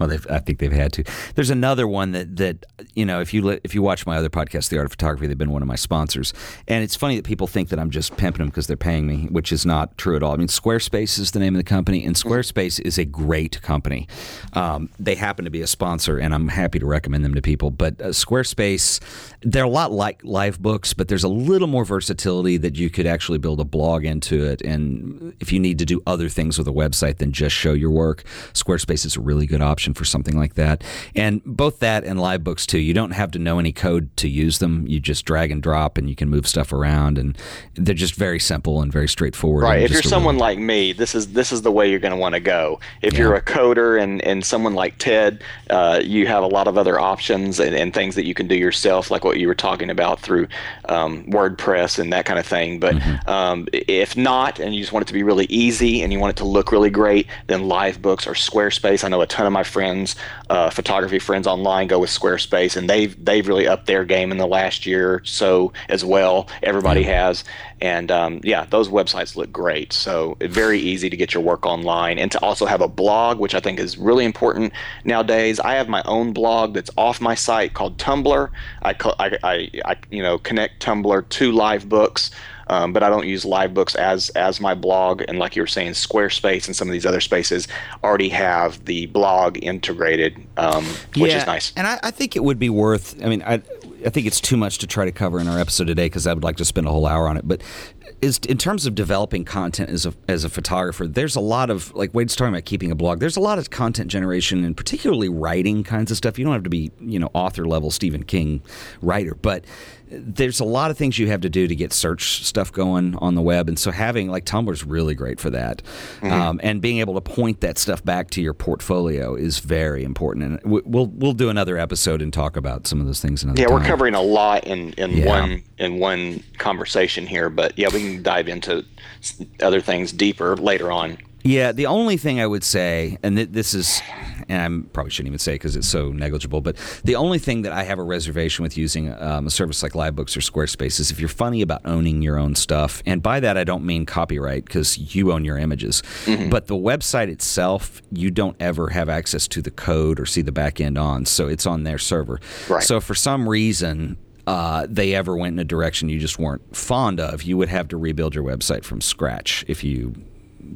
well, I think they've had to. There's another one that that you know, if you if you watch my other podcast, The Art of Photography, they've been one of my sponsors, and it's funny that people think that I'm just pimping them because they're paying me, which is not true at all. I mean, Squarespace is the name of the company, and mm-hmm. Squarespace is a great company. Um, they happen to be a sponsor, and I'm happy to recommend them to people. But uh, Squarespace, they're a lot like Live books, but there's a little more versatility that you could actually build a blog into it. And if you need to do other things with a website than just show your work, Squarespace is a really good option for something like that. And both that and live books too. You don't have to know any code to use them. You just drag and drop, and you can move stuff around, and they're just very simple and very straightforward. Right. If you're someone really... like me, this is this is the way you're going to want to go. If yeah. you're a coder and and someone like Ted, uh, you have a lot of other options and, and things that you can do yourself, like what you were talking about through um, WordPress and that kind of thing. But mm-hmm. um, if not, and you just want it to be really easy and you want it to look really great, then Livebooks or Squarespace. I know a ton of my friends, uh, photography friends online, go with Squarespace, and they've they've really upped their game in the last year or so as well. Everybody mm-hmm. has, and um, yeah, those websites look great. So very easy to get your work online and to also have a blog, which I think is really important nowadays. I have my own blog that's off my site called Tumblr. I, I, I, I you know connect Tumblr to Livebooks. Um, but I don't use Livebooks as as my blog. And like you were saying, Squarespace and some of these other spaces already have the blog integrated, um, which yeah, is nice. And I, I, think it would be worth. I mean, I I think it's too much to try to cover in our episode today because I would like to spend a whole hour on it. But is in terms of developing content as a as a photographer, there's a lot of like Wade's talking about keeping a blog. There's a lot of content generation and particularly writing kinds of stuff. You don't have to be you know author level Stephen King writer, but there's a lot of things you have to do to get search stuff going on the web, and so having like Tumblr's really great for that. Mm-hmm. Um, and being able to point that stuff back to your portfolio is very important. And we'll we'll do another episode and talk about some of those things. Another yeah, time. we're covering a lot in in yeah. one in one conversation here, but yeah, we can dive into other things deeper later on. Yeah, the only thing I would say, and th- this is, and I probably shouldn't even say because it's so negligible, but the only thing that I have a reservation with using um, a service like Livebooks or Squarespace is if you're funny about owning your own stuff. And by that, I don't mean copyright because you own your images, mm-hmm. but the website itself, you don't ever have access to the code or see the back end on. So it's on their server. Right. So for some reason, uh, they ever went in a direction you just weren't fond of, you would have to rebuild your website from scratch if you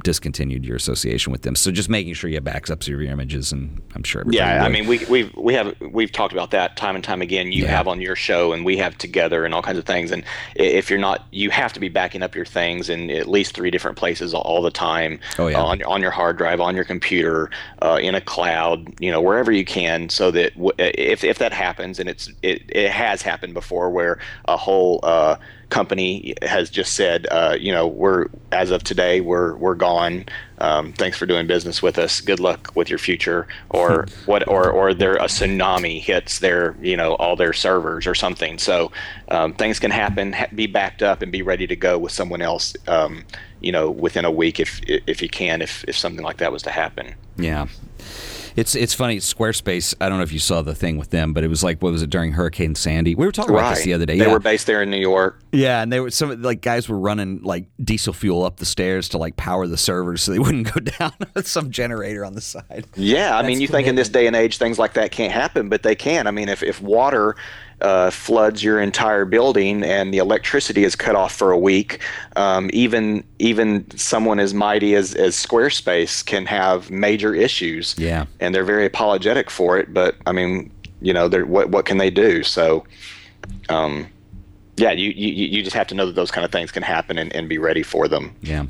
discontinued your association with them. So just making sure you have backups of your images, and I'm sure. Yeah, I mean, we we've we have we've talked about that time and time again. You yeah. have on your show, and we have together, and all kinds of things. And if you're not, you have to be backing up your things in at least three different places all the time. Oh yeah. on on your hard drive, on your computer, uh, in a cloud, you know, wherever you can, so that w- if if that happens, and it's it it has happened before, where a whole uh, company has just said, uh, you know, we're as of today, we're we're gone. Um, thanks for doing business with us. Good luck with your future, or what, or or there a tsunami hits their, you know, all their servers or something. So um, things can happen. Ha- be backed up and be ready to go with someone else. Um, you know, within a week if if you can, if if something like that was to happen. Yeah. It's it's funny. Squarespace. I don't know if you saw the thing with them, but it was like what was it during Hurricane Sandy? We were talking about this the other day. They yeah. were based there in New York. Yeah, and they were some like guys were running like diesel fuel up the stairs to like power the servers so they wouldn't go down with some generator on the side. Yeah, I mean, you think in this day and age things like that can't happen, but they can. I mean, if if water uh, floods your entire building and the electricity is cut off for a week, um, even even someone as mighty as, as Squarespace can have major issues. Yeah, and they're very apologetic for it. But I mean, you know, what what can they do? So. Um, yeah, you, you you just have to know that those kind of things can happen and, and be ready for them. Yeah,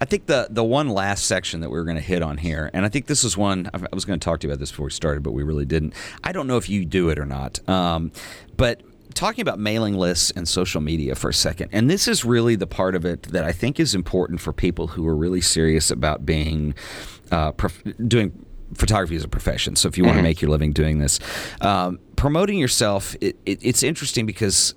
I think the the one last section that we were going to hit on here, and I think this is one I was going to talk to you about this before we started, but we really didn't. I don't know if you do it or not, um, but talking about mailing lists and social media for a second, and this is really the part of it that I think is important for people who are really serious about being uh, prof- doing photography as a profession. So if you want to mm-hmm. make your living doing this, um, promoting yourself, it, it, it's interesting because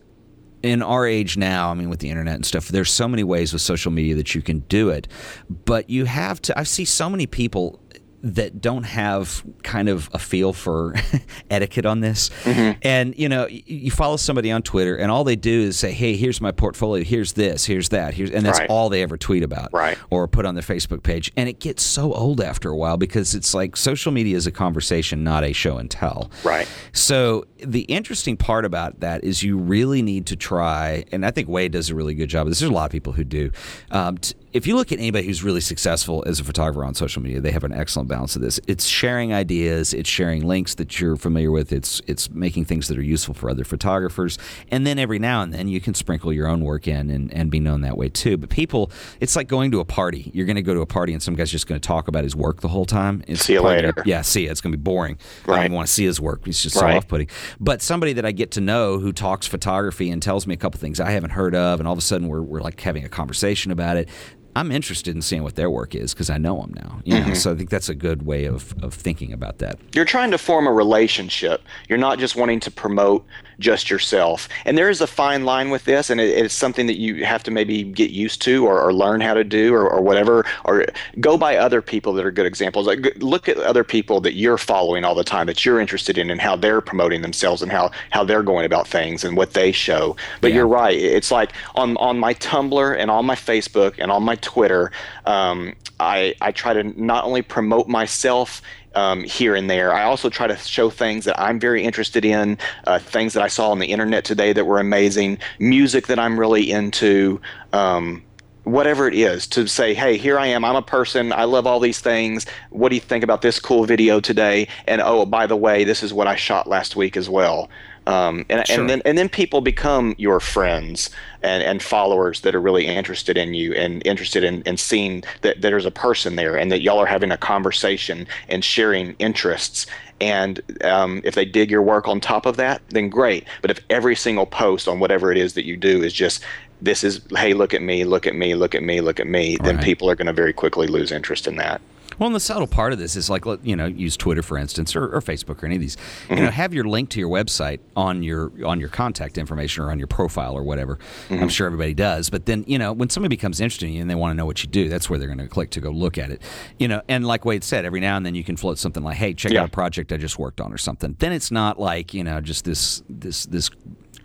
in our age now, I mean, with the internet and stuff, there's so many ways with social media that you can do it. But you have to, I see so many people that don't have kind of a feel for etiquette on this. Mm-hmm. And you know, you follow somebody on Twitter, and all they do is say, "Hey, here's my portfolio. Here's this. Here's that. Here's," and that's right. all they ever tweet about, right? Or put on their Facebook page. And it gets so old after a while because it's like social media is a conversation, not a show and tell, right? So the interesting part about that is you really need to try, and I think Wade does a really good job. This there's a lot of people who do. Um, t- if you look at anybody who's really successful as a photographer on social media, they have an excellent balance of this. It's sharing ideas, it's sharing links that you're familiar with, it's it's making things that are useful for other photographers, and then every now and then you can sprinkle your own work in and, and be known that way too. But people, it's like going to a party. You're going to go to a party and some guy's just going to talk about his work the whole time. It's see you later. Gonna, yeah, see you. It's going to be boring. Right. I don't even want to see his work. He's just so off-putting. But somebody that I get to know who talks photography and tells me a couple things I haven't heard of, and all of a sudden we're, we're like having a conversation about it I'm interested in seeing what their work is because I know them now. You know, mm-hmm. so I think that's a good way of, of thinking about that. You're trying to form a relationship. You're not just wanting to promote just yourself. And there is a fine line with this, and it, it's something that you have to maybe get used to or, or learn how to do or, or, whatever, or go by other people that are good examples. Like look at other people that you're following all the time that you're interested in and how they're promoting themselves and how, how they're going about things and what they show. But yeah. you're right. It's like on, on my Tumblr and on my Facebook and on my Twitter, um, I, I try to not only promote myself um, here and there. I also try to show things that I'm very interested in, uh, things that I saw on the internet today that were amazing, music that I'm really into. Um, whatever it is to say hey here i am i'm a person i love all these things what do you think about this cool video today and oh by the way this is what i shot last week as well um, and, sure. and then and then people become your friends and, and followers that are really interested in you and interested in, in seeing that, that there's a person there and that y'all are having a conversation and sharing interests. And um, if they dig your work on top of that then great. But if every single post on whatever it is that you do is just this is hey look at me look at me look at me look at me then people are going to very quickly lose interest in that well, and the subtle part of this is like, you know, use Twitter for instance, or, or Facebook, or any of these. Mm-hmm. You know, have your link to your website on your on your contact information or on your profile or whatever. Mm-hmm. I'm sure everybody does. But then, you know, when somebody becomes interested in you and they want to know what you do, that's where they're going to click to go look at it. You know, and like Wade said, every now and then you can float something like, "Hey, check yeah. out a project I just worked on" or something. Then it's not like you know just this this this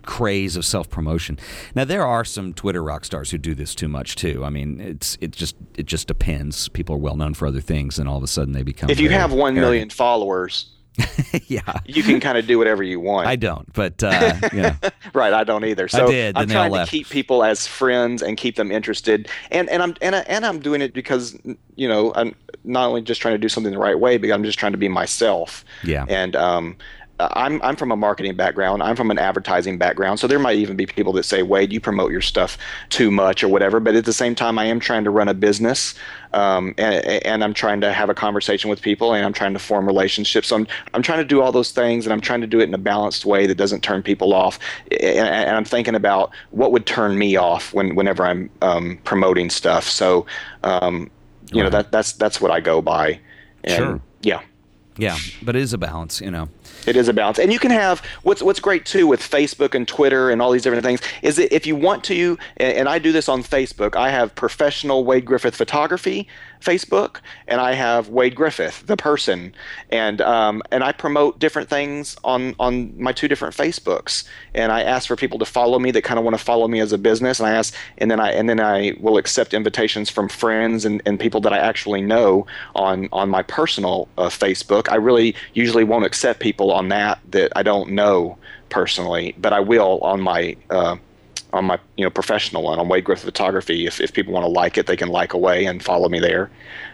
craze of self promotion. Now there are some Twitter rock stars who do this too much too. I mean, it's it just it just depends. People are well known for other things, and all of a sudden they become. If you have one arrogant. million followers, yeah, you can kind of do whatever you want. I don't, but uh, yeah, right. I don't either. So I did, I'm trying to keep people as friends and keep them interested, and and I'm and, I, and I'm doing it because you know I'm not only just trying to do something the right way, but I'm just trying to be myself. Yeah, and um, I'm I'm from a marketing background. I'm from an advertising background. So there might even be people that say, Wade, you promote your stuff too much or whatever. But at the same time, I am trying to run a business, um, and, and I'm trying to have a conversation with people, and I'm trying to form relationships. So I'm I'm trying to do all those things, and I'm trying to do it in a balanced way that doesn't turn people off. And, and I'm thinking about what would turn me off when whenever I'm um, promoting stuff. So um, you right. know that that's that's what I go by. And, sure. Yeah. Yeah, but it is a balance, you know. It is a balance, and you can have what's what's great too with Facebook and Twitter and all these different things is that if you want to, and I do this on Facebook, I have professional Wade Griffith photography, Facebook, and I have Wade Griffith, the person, and um, and I promote different things on on my two different Facebooks, and I ask for people to follow me that kind of want to follow me as a business, and I ask, and then I and then I will accept invitations from friends and, and people that I actually know on on my personal uh, Facebook. I really usually won't accept people on that that I don't know personally, but I will on my uh, on my you know professional one on Wade Griffith Photography. If, if people want to like it, they can like away and follow me there.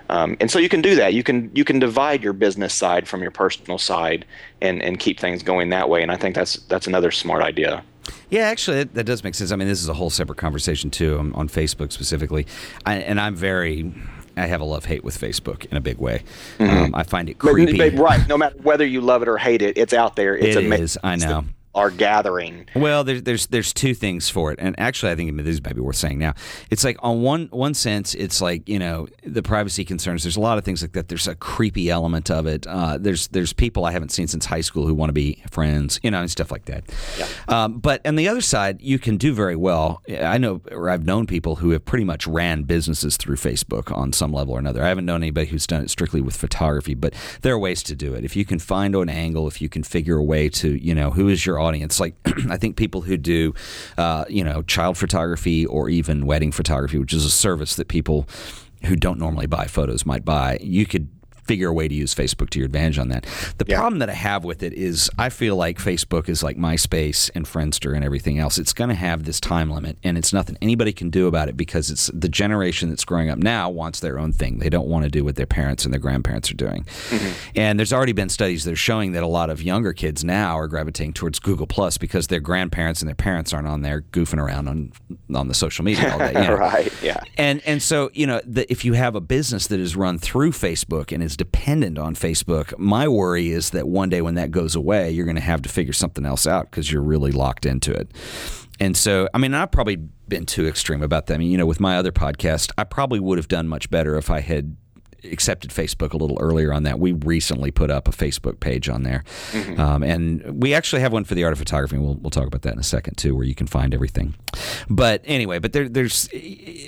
Um, and so you can do that. You can you can divide your business side from your personal side and and keep things going that way. And I think that's that's another smart idea. Yeah, actually, that, that does make sense. I mean, this is a whole separate conversation too on, on Facebook specifically, I, and I'm very. I have a love hate with Facebook in a big way. Mm-hmm. Um, I find it creepy. But, but, right, no matter whether you love it or hate it, it's out there. It's it is. I know are gathering. Well, there's there's there's two things for it, and actually, I think this might be worth saying now. It's like on one one sense, it's like you know the privacy concerns. There's a lot of things like that. There's a creepy element of it. Uh, there's there's people I haven't seen since high school who want to be friends, you know, and stuff like that. Yeah. Um, but on the other side, you can do very well. I know, or I've known people who have pretty much ran businesses through Facebook on some level or another. I haven't known anybody who's done it strictly with photography, but there are ways to do it. If you can find an angle, if you can figure a way to, you know, who is your audience, like I think people who do, uh, you know, child photography or even wedding photography, which is a service that people who don't normally buy photos might buy, you could figure a way to use Facebook to your advantage on that. The yeah. problem that I have with it is I feel like Facebook is like MySpace and Friendster and everything else. It's going to have this time limit, and it's nothing anybody can do about it because it's the generation that's growing up now wants their own thing. They don't want to do what their parents and their grandparents are doing. Mm-hmm. And there's already been studies that are showing that a lot of younger kids now are gravitating towards Google Plus because their grandparents and their parents aren't on there goofing around on on the social media all day. You know? right. Yeah. And and so you know the, if you have a business that is run through Facebook and is dependent on Facebook. My worry is that one day when that goes away, you're going to have to figure something else out because you're really locked into it. And so, I mean, I've probably been too extreme about that. I mean, you know, with my other podcast, I probably would have done much better if I had accepted Facebook a little earlier on that. We recently put up a Facebook page on there, mm-hmm. um, and we actually have one for the art of photography. We'll we'll talk about that in a second too, where you can find everything. But anyway, but there, there's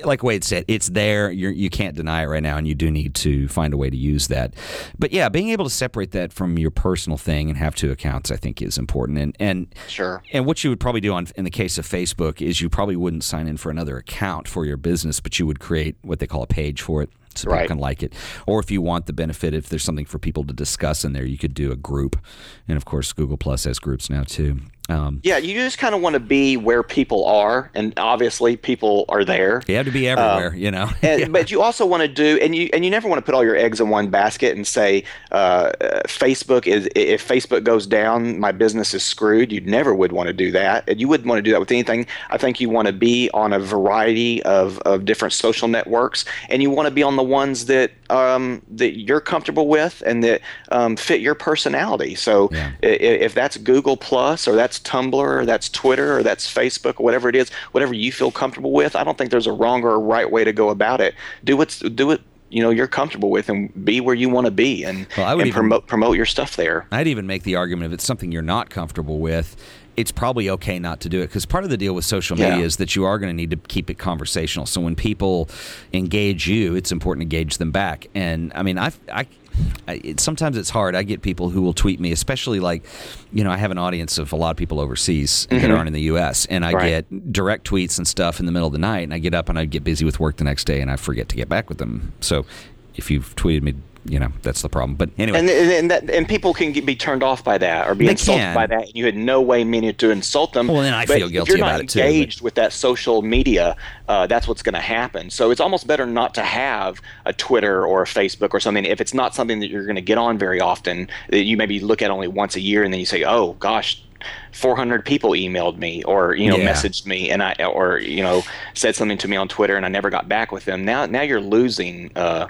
like Wade said, it's there. You're, you can't deny it right now, and you do need to find a way to use that. But yeah, being able to separate that from your personal thing and have two accounts, I think, is important. And and sure. And what you would probably do on in the case of Facebook is you probably wouldn't sign in for another account for your business, but you would create what they call a page for it so right. can like it. Or if you want the benefit, if there's something for people to discuss in there, you could do a group. And of course, Google Plus has groups now too. Um, yeah, you just kind of want to be where people are, and obviously people are there. You have to be everywhere, um, you know. and, yeah. But you also want to do, and you and you never want to put all your eggs in one basket and say uh, Facebook is if Facebook goes down, my business is screwed. You never would want to do that, and you wouldn't want to do that with anything. I think you want to be on a variety of, of different social networks, and you want to be on the ones that um, that you're comfortable with and that um, fit your personality. So yeah. if, if that's Google Plus or that's that's Tumblr or that's Twitter or that's Facebook or whatever it is, whatever you feel comfortable with. I don't think there's a wrong or a right way to go about it. Do what's do it you know you're comfortable with and be where you want to be and, well, and even, promote promote your stuff there. I'd even make the argument if it's something you're not comfortable with, it's probably okay not to do it because part of the deal with social media yeah. is that you are going to need to keep it conversational. So when people engage you, it's important to engage them back. And I mean, I, I it, sometimes it's hard. I get people who will tweet me, especially like, you know, I have an audience of a lot of people overseas mm-hmm. that aren't in the U.S. and I right. get direct tweets and stuff in the middle of the night, and I get up and I get busy with work the next day, and I forget to get back with them. So, if you've tweeted me you know that's the problem. But anyway, and and, that, and people can get, be turned off by that or be They insulted can. by that. And you had no way meaning to insult them. Well, then I But feel guilty you're about not it, too, but- engaged with that social media, uh, that's what's going to happen. So it's almost better not to have a Twitter or a Facebook or something if it's not something that you're going to get on very often. That you maybe look at only once a year, and then you say, "Oh gosh." 400 people emailed me or you know Yeah. messaged me and I or you know said something to me on Twitter and I never got back with them. Now now you're losing uh,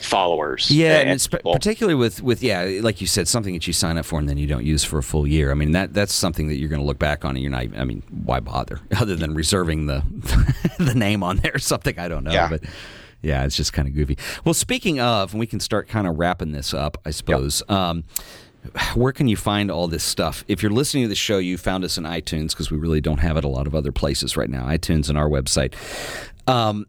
followers. Yeah, and it's people. particularly with with yeah, like you said, something that you sign up for and then you don't use for a full year. I mean, that that's something that you're going to look back on and you're not. I mean, why bother other than reserving the the name on there or something? I don't know, Yeah. but. Yeah, it's just kind of goofy. Well, speaking of, and we can start kind of wrapping this up, I suppose. Um, where can you find all this stuff? If you're listening to the show, you found us in iTunes because we really don't have it a lot of other places right now. iTunes and our website. Um,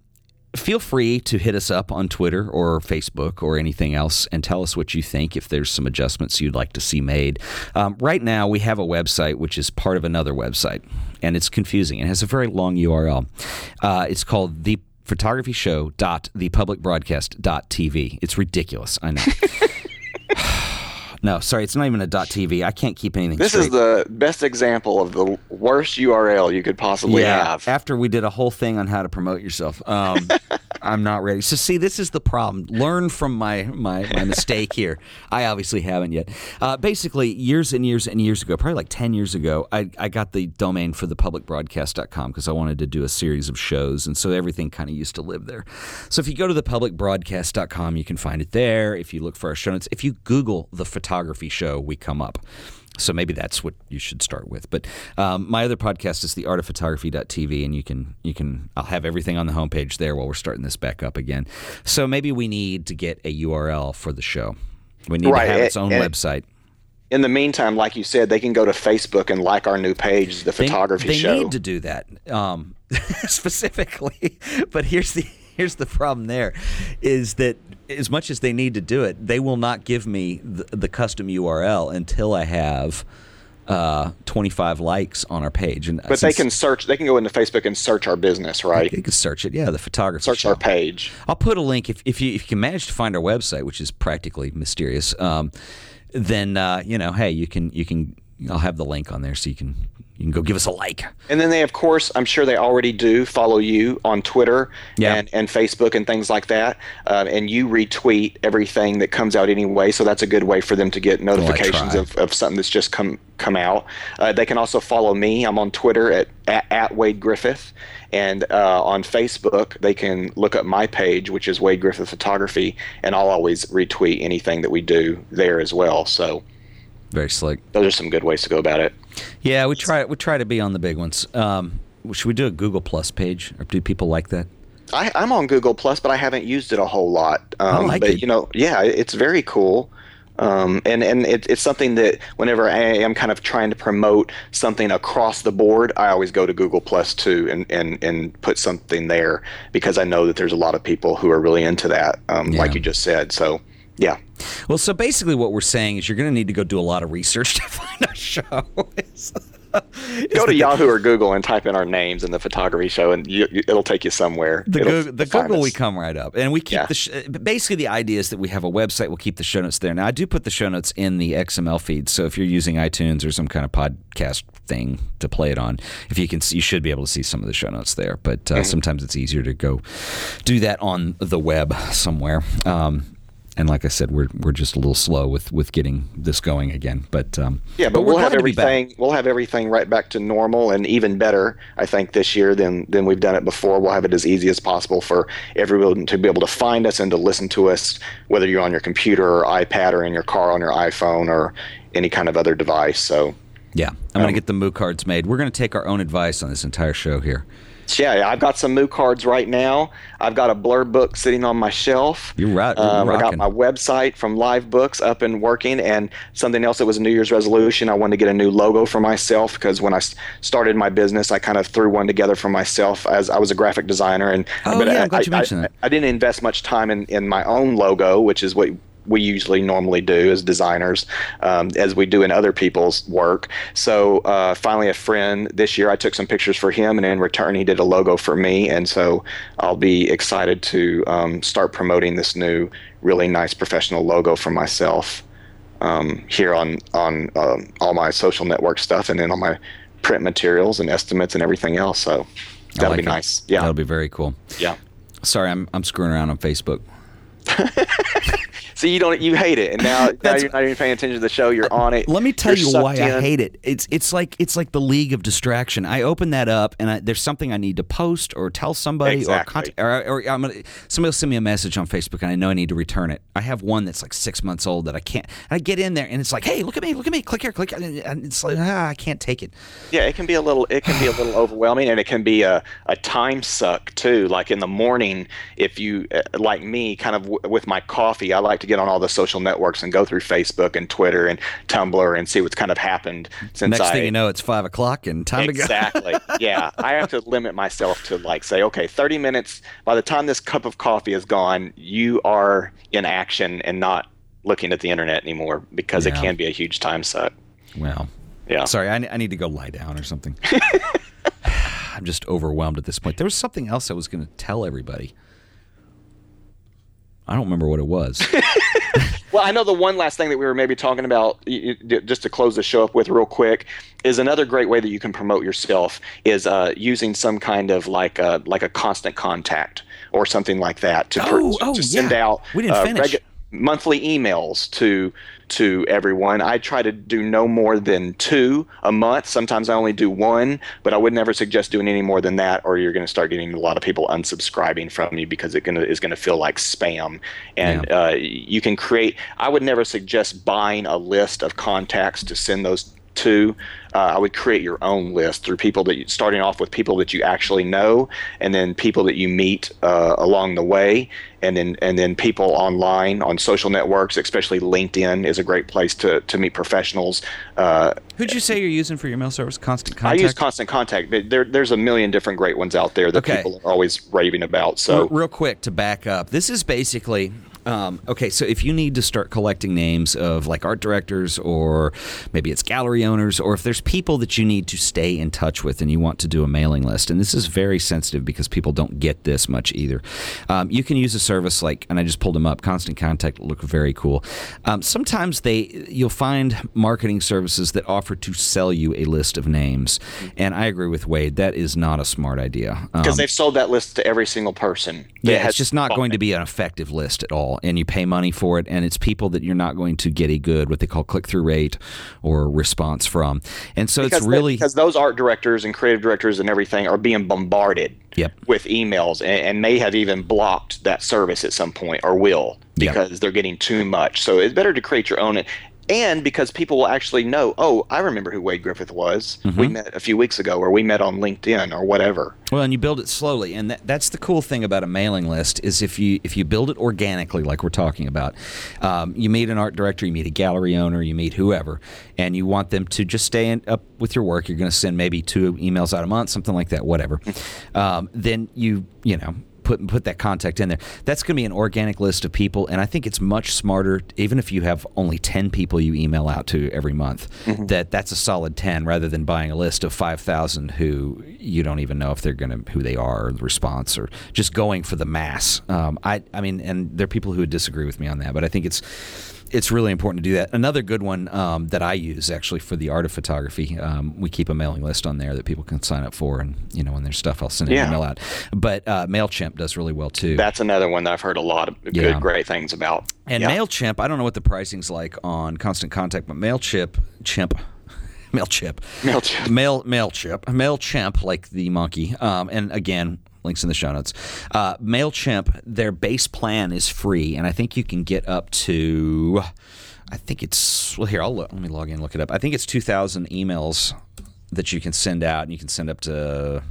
feel free to hit us up on Twitter or Facebook or anything else and tell us what you think if there's some adjustments you'd like to see made. Um, right now, we have a website which is part of another website, and it's confusing. It has a very long URL. Uh, it's called the thepublicbroadcast.tv. It's ridiculous. I know. no, sorry, it's not even a .tv. I can't keep anything This straight. is the best example of the worst URL you could possibly yeah, have. after we did a whole thing on how to promote yourself, um, I'm not ready. So see, this is the problem. Learn from my my, my mistake here. I obviously haven't yet. Uh, basically, years and years and years ago, probably like ten years ago, I, I got the domain for thepublicbroadcast.com because I wanted to do a series of shows, and so everything kind of used to live there. So if you go to thepublicbroadcast.com, you can find it there. If you look for our show notes, if you Google the photography show, we come up. So maybe that's what you should start with. But um, my other podcast is the art of photography.tv, and you can you can I'll have everything on the homepage there while we're starting this back up again. So maybe we need to get a URL for the show. We need Right, to have its own and- website. In the meantime, like you said, they can go to Facebook and like our new page, the They, photography they show. They need to do that um, specifically. But here's the here's the problem. There is that as much as they need to do it, they will not give me the, the custom URL until I have uh, 25 likes on our page. And but they can search. They can go into Facebook and search our business, right? They can search it. Yeah, the photography. Search show. our page. I'll put a link if, if you if you can manage to find our website, which is practically mysterious. Um, then uh, you know, hey, you can you can. I'll have the link on there so you can you can go give us a like. And then they, of course, I'm sure they already do follow you on Twitter Yeah. and, and Facebook and things like that. Um, and you retweet everything that comes out anyway, so that's a good way for them to get notifications try. of, of something that's just come come out. Uh, they can also follow me. I'm on Twitter at, at, at Wade Griffith. And uh, on Facebook, they can look up my page, which is Wade Griffith Photography, and I'll always retweet anything that we do there as well. So Very slick. those are some good ways to go about it. Yeah, we try we try to be on the big ones. Um, should we do a Google Plus page, or do people like that? I, I'm on Google Plus, but I haven't used it a whole lot. Um, like but it. you know, yeah, it's very cool. Um, and and it, it's something that whenever I am kind of trying to promote something across the board, I always go to Google Plus too and, and, and put something there because I know that there's a lot of people who are really into that, um, like you just said. So, yeah. Well, so basically, what we're saying is you're going to need to go do a lot of research to find a show. It's- it's Go to Yahoo or Google and type in our names in the photography show, and you, you, it'll take you somewhere. The, Google, the Google, we come right up, and we keep Yeah. the. Sh- basically, the idea is that we have a website. We'll keep the show notes there. Now, I do put the show notes in the XML feed, so if you're using iTunes or some kind of podcast thing to play it on, if you can, see, you should be able to see some of the show notes there. But uh, sometimes it's easier to go do that on the web somewhere. Um, and like I said, we're we're just a little slow with with getting this going again. But um, Yeah, but, we're we'll have glad to be back. everything. We'll have everything right back to normal, and even better, I think, this year than than we've done it before. We'll have it as easy as possible for everyone to be able to find us and to listen to us, whether you're on your computer or iPad or in your car on your iPhone or any kind of other device. So, Yeah, I'm going to get the Moo cards made. We're going to take our own advice on this entire show here. Yeah, I've got some Moo cards right now. I've got a Blurb book sitting on my shelf. You're right. You're Um, I got my website from Live Books up and working, and something else that was a New Year's resolution. I wanted to get a new logo for myself because when I started my business, I kind of threw one together for myself as I was a graphic designer. And Oh, but yeah, I, I'm glad you I- I- that. I didn't invest much time in, in my own logo, which is what we usually normally do as designers, um, as we do in other people's work. So uh, finally, a friend this year, I took some pictures for him, and in return, he did a logo for me. And so I'll be excited to um, start promoting this new, really nice professional logo for myself um, here on on um, all my social network stuff, and then on my print materials and estimates and everything else. So that'll like be it. nice. Yeah, That'll be very cool. yeah. Sorry, I'm I'm screwing around on Facebook. So you don't you hate it, and now, now you're not even paying attention to the show. You're on it. Let me tell you why sucked I hate it. It's it's like it's like the league of distraction. I open that up and I, there's something I need to post or tell somebody Exactly. or or, or I'm gonna somebody will send me a message on Facebook and I know I need to return it. I have one that's like six months old that I can't. I get in there and it's like, hey, look at me, look at me, click here, click, here," and it's like ah, I can't take it. Yeah, it can be a little it can be a little overwhelming and it can be a, a time suck too. Like in the morning, if you uh, like me, kind of w- with my coffee, I like to get on all the social networks and go through Facebook and Twitter and Tumblr and see what's kind of happened since Next I thing you know, it's five o'clock and time to go. exactly. yeah, I have to limit myself to like say, okay, 30 minutes. By the time this cup of coffee is gone, you are in action and not looking at the internet anymore because it can be a huge time suck. Well, Yeah. sorry, I, I need to go lie down or something. I'm just overwhelmed at this point. There was something else I was going to tell everybody. I don't remember what it was. Well, I know the one last thing that we were maybe talking about, just to close the show up with real quick, is another great way that you can promote yourself is uh, using some kind of like a like a constant contact or something like that to, Oh, oh, to send yeah. out We didn't uh, finish. Monthly emails to to everyone. I try to do no more than two a month. Sometimes I only do one, but I would never suggest doing any more than that, or you're going to start getting a lot of people unsubscribing from you because it is going to feel like spam. And uh, you can create. I would never suggest buying a list of contacts to send those to. Uh, I would create your own list through people that you, starting off with people that you actually know, and then people that you meet uh, along the way, and then and then people online on social networks, especially LinkedIn is a great place to to meet professionals. Uh, Who'd you say you're using for your mail service? Constant Contact. I use Constant Contact, but there, there's a million different great ones out there that Okay. people are always raving about. So Re- real quick to back up, this is basically um, okay. So if you need to start collecting names of like art directors, or maybe it's gallery owners, or if there's people that you need to stay in touch with, and you want to do a mailing list, and this is very sensitive because people don't get this much either. Um, you can use a service like, and I just pulled them up. Constant Contact look very cool. Um, sometimes they you'll find marketing services that offer to sell you a list of names, and I agree with Wade. That is not a smart idea. Um, because they've sold that list to every single person. yeah, it's just not going to be an effective list at all, and you pay money for it, and it's people that you're not going to get a good what they call click through rate or response from, and so because it's they- really because those art directors and creative directors and everything are being bombarded Yep. with emails and, and may have even blocked that service at some point or will Yep. because they're getting too much. So it's better to create your own. And because people will actually know, oh, I remember who Wade Griffith was. Mm-hmm. We met a few weeks ago, or we met on LinkedIn, or whatever. Well, and you build it slowly, and that, that's the cool thing about a mailing list is if you if you build it organically, like we're talking about, um, you meet an art director, you meet a gallery owner, you meet whoever, and you want them to just stay in, up with your work. You're going to send maybe two emails out a month, something like that, whatever. um, then you you know put put that contact in there. That's going to be an organic list of people, and I think it's much smarter, even if you have only ten people you email out to every month, that that's a solid ten rather than buying a list of five thousand who you don't even know if they're going to who they are or the response or just going for the mass. Um, I I mean, and there are people who would disagree with me on that, but I think it's it's really important to do that. Another good one um, that I use actually for the art of photography, um, we keep a mailing list on there that people can sign up for, and you know when there's stuff, I'll send an Yeah. email out. But uh, Mailchimp does really well too. That's another one that I've heard a lot of good, Yeah. great things about. and Yeah. Mailchimp, I don't know what the pricing's like on Constant Contact, but Mailchimp, Chimp, Mailchimp, Mailchimp. Mail Mailchimp, Mailchimp, like the monkey. Um, and again, links in the show notes. Uh, Mailchimp, their base plan is free, and I think you can get up to. I think it's well. Here, I'll look, let me log in, look it up. I think it's two thousand emails that you can send out, and you can send up to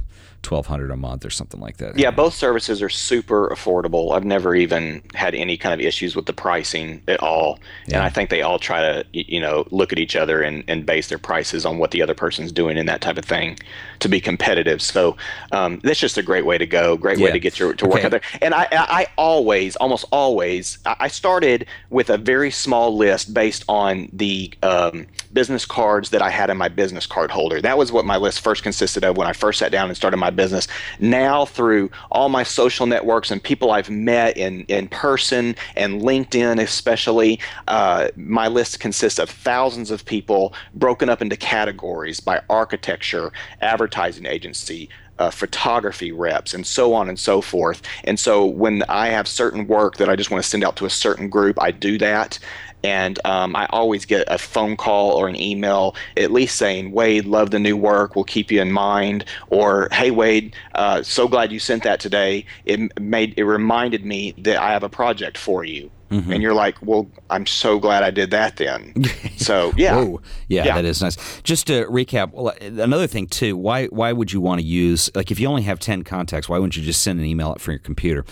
twelve hundred a month or something like that. Yeah, both services are super affordable. I've never even had any kind of issues with the pricing at all. Yeah. And I think they all try to you know look at each other and, and base their prices on what the other person's doing and that type of thing to be competitive. So um, that's just a great way to go. Great yeah. way to get your to work okay. out there. And I I always almost always I started with a very small list based on the um, business cards that I had in my business card holder. That was what my list first consisted of when I first sat down and started my business. Now, through all my social networks and people I've met in, in person and LinkedIn, especially, uh, my list consists of thousands of people broken up into categories by architecture, advertising agency, uh, photography reps and so on and so forth. And so when I have certain work that I just want to send out to a certain group, I do that and um, I always get a phone call or an email at least saying, Wade, love the new work, we'll keep you in mind, or Hey Wade, uh, so glad you sent that today. It made it reminded me that I have a project for you. Mm-hmm. And you're like, well, I'm so glad I did that then. So yeah, yeah, yeah, that is nice. Just to recap, well, another thing too, why why would you want to use like if you only have ten contacts, why wouldn't you just send an email out from your computer?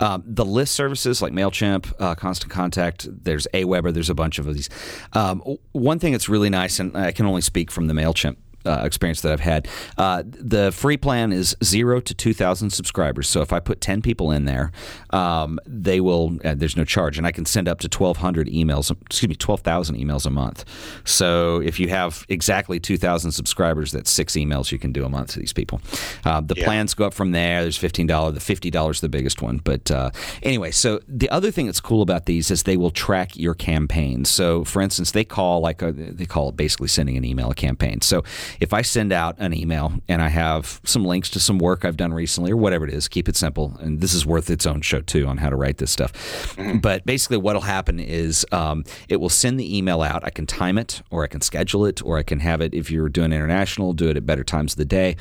Um, the list services like Mailchimp, uh, Constant Contact, there's Aweber, there's a bunch of these. Um, one thing that's really nice, and I can only speak from the Mailchimp uh, experience that I've had. Uh, the free plan is zero to 2,000 subscribers. So if I put 10 people in there, um, they will, uh, there's no charge. And I can send up to 1,200 emails, excuse me, 12,000 emails a month. So if you have exactly 2,000 subscribers, that's six emails you can do a month to these people. Uh, the yeah. plans go up from there. There's $15. The $50 is the biggest one. But uh, anyway, so the other thing that's cool about these is they will track your campaign. So for instance, they call like a, they call it basically sending an email a campaign. So if I send out an email and I have some links to some work I've done recently or whatever it is, keep it simple. And this is worth its own show too on how to write this stuff. Mm-hmm. But basically, what'll happen is um, it will send the email out. I can time it, or I can schedule it, or I can have it if you're doing international, do it at better times of the day,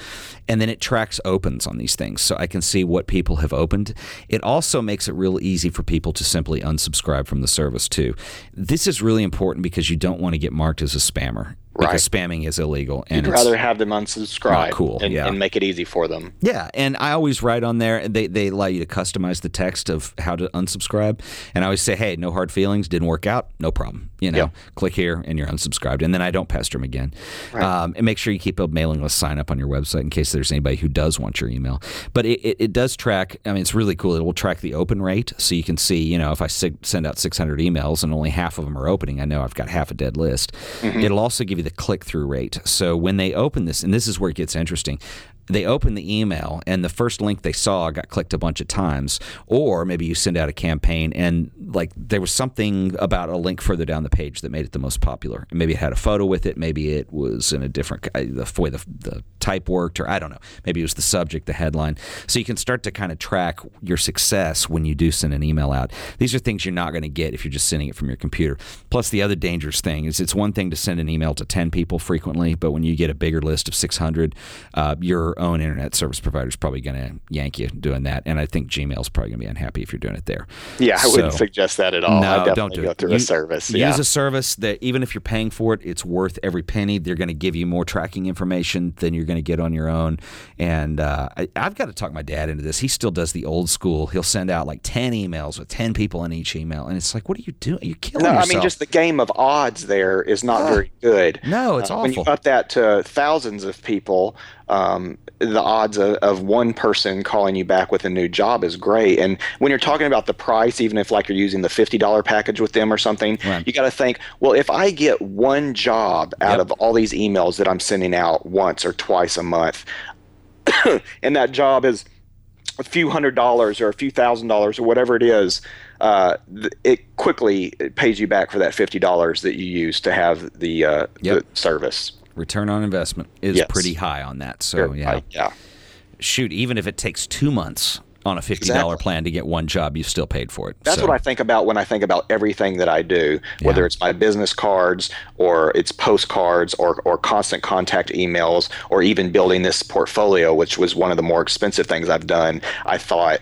and then it tracks opens on these things, so I can see what people have opened. It also makes it real easy for people to simply unsubscribe from the service too. This is really important because you don't want to get marked as a spammer because spamming is illegal. And You'd rather have them unsubscribe, cool, and, yeah. and make it easy for them. Yeah, and I always write on there. They they allow you to customize the text of how to unsubscribe, and I always say, hey, no hard feelings. Didn't work out, no problem. You know, click here and you're unsubscribed, and then I don't pester them again. Right. Um, and make sure you keep a mailing list sign up on your website in case there's anybody who does want your email. But it, it, it does track. I mean, it's really cool. It will track the open rate, so you can see. You know, if I send out 600 emails and only half of them are opening, I know I've got half a dead list. Mm-hmm. It'll also give you the click through rate. So when they open this, and this is where it gets interesting, they open the email and the first link they saw got clicked a bunch of times. Or maybe you send out a campaign and like there was something about a link further down the page that made it the most popular. Maybe it had a photo with it. Maybe it was in a different the way the, the type worked or i don't know. Maybe it was the subject the headline. So you can start to kind of track your success when you do send an email out. These are things you're not going to get if you're just sending it from your computer. Plus the other dangerous thing is it's one thing to send an email to 10 people frequently but when you get a bigger list of 600 uh, you're own internet service provider is probably going to yank you doing that, and I think Gmail's probably going to be unhappy if you're doing it there. Yeah, I so, wouldn't suggest that at all. No, don't do go it. through you, a service. Yeah. Use a service that even if you're paying for it, it's worth every penny. They're going to give you more tracking information than you're going to get on your own. And uh, I, have got to talk my dad into this. He still does the old school. He'll send out like ten emails with ten people in each email, and it's like, what are you doing? Are you killing no, yourself? I mean, just the game of odds there is not very good. No, it's uh, awful. When you up that to thousands of people, um, the odds of, of one person calling you back with a new job is great. And when you're talking about the price, even if like you're using the $50 package with them or something, right. you got to think, well, if I get one job out yep. of all these emails that I'm sending out once or twice a month, and that job is a few hundred dollars or a few thousand dollars or whatever it is, uh, it quickly pays you back for that fifty dollars that you use to have the, uh, yep. the service return on investment is yes. pretty high on that. So yeah, yeah. Shoot, even if it takes two months on a fifty dollar exactly. plan to get one job, you still paid for it. That's so. what I think about when I think about everything that I do, whether yeah. it's my business cards or it's postcards or or constant contact emails or even building this portfolio, which was one of the more expensive things I've done. I thought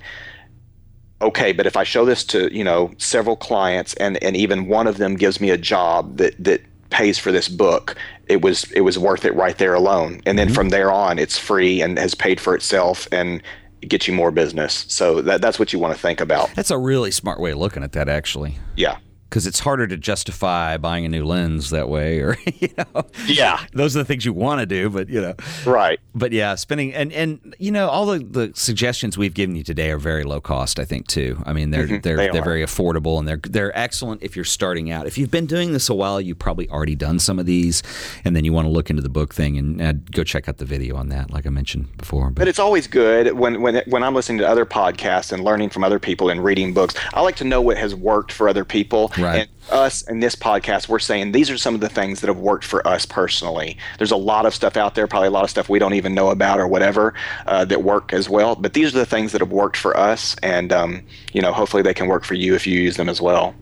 okay, but if I show this to, you know, several clients and, and even one of them gives me a job that, that pays for this book it was it was worth it right there alone. And then Mm-hmm. from there on, it's free and has paid for itself and it gets you more business. So that, that's what you want to think about. That's a really smart way of looking at that, actually. Yeah. Because it's harder to justify buying a new lens that way, or you know, Yeah. those are the things you want to do. But you know, Right. but yeah, spending and and you know all the, the suggestions we've given you today are very low cost. I think too. I mean they're they're they they are are. very affordable and they're they're excellent if you're starting out. If you've been doing this a while, you've probably already done some of these, and then you want to look into the book thing and uh, go check out the video on that, like I mentioned before. But it's always good when when when I'm listening to other podcasts and learning from other people and reading books. I like to know what has worked for other people. Right. And us in this podcast, we're saying these are some of the things that have worked for us personally. There's a lot of stuff out there, probably a lot of stuff we don't even know about or whatever uh, that work as well. But these are the things that have worked for us, and um, you know, hopefully they can work for you if you use them as well.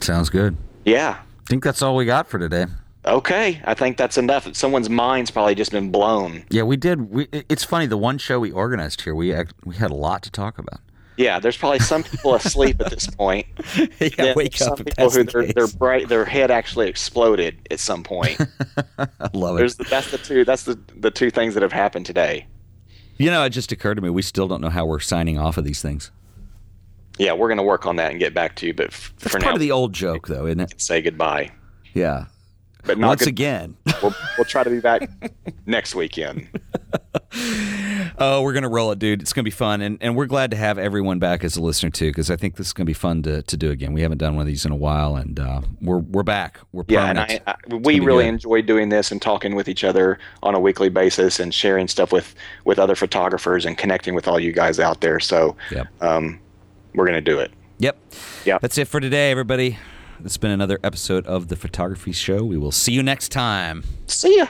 Sounds good. Yeah. I think that's all we got for today. Okay, I think that's enough. Someone's mind's probably just been blown. Yeah, we did. We, it's funny. The one show we organized here, we act, we had a lot to talk about. Yeah, there's probably some people asleep at this point. yeah, Then wake some up. If people who their, their bright their head actually exploded at some point. I love There's it. the, that's the two that's the the two things that have happened today. You know, it just occurred to me. We still don't know how we're signing off of these things. Yeah, we're gonna work on that and get back to you. But f- That's for part now, of the old joke, though, isn't it? say goodbye. Yeah. But not Once good, again, we'll we'll try to be back next weekend. oh, we're gonna roll it, dude. It's gonna be fun, and and we're glad to have everyone back as a listener too, because I think this is gonna be fun to, to do again. We haven't done one of these in a while, and uh, we're we're back. We're Yeah, and. I, I, we really good. enjoy doing this and talking with each other on a weekly basis and sharing stuff with with other photographers and connecting with all you guys out there. So, Yep. um, we're gonna do it. Yep. Yep. That's it for today, everybody. It's been another episode of the Photography Show. We will see you next time. See ya.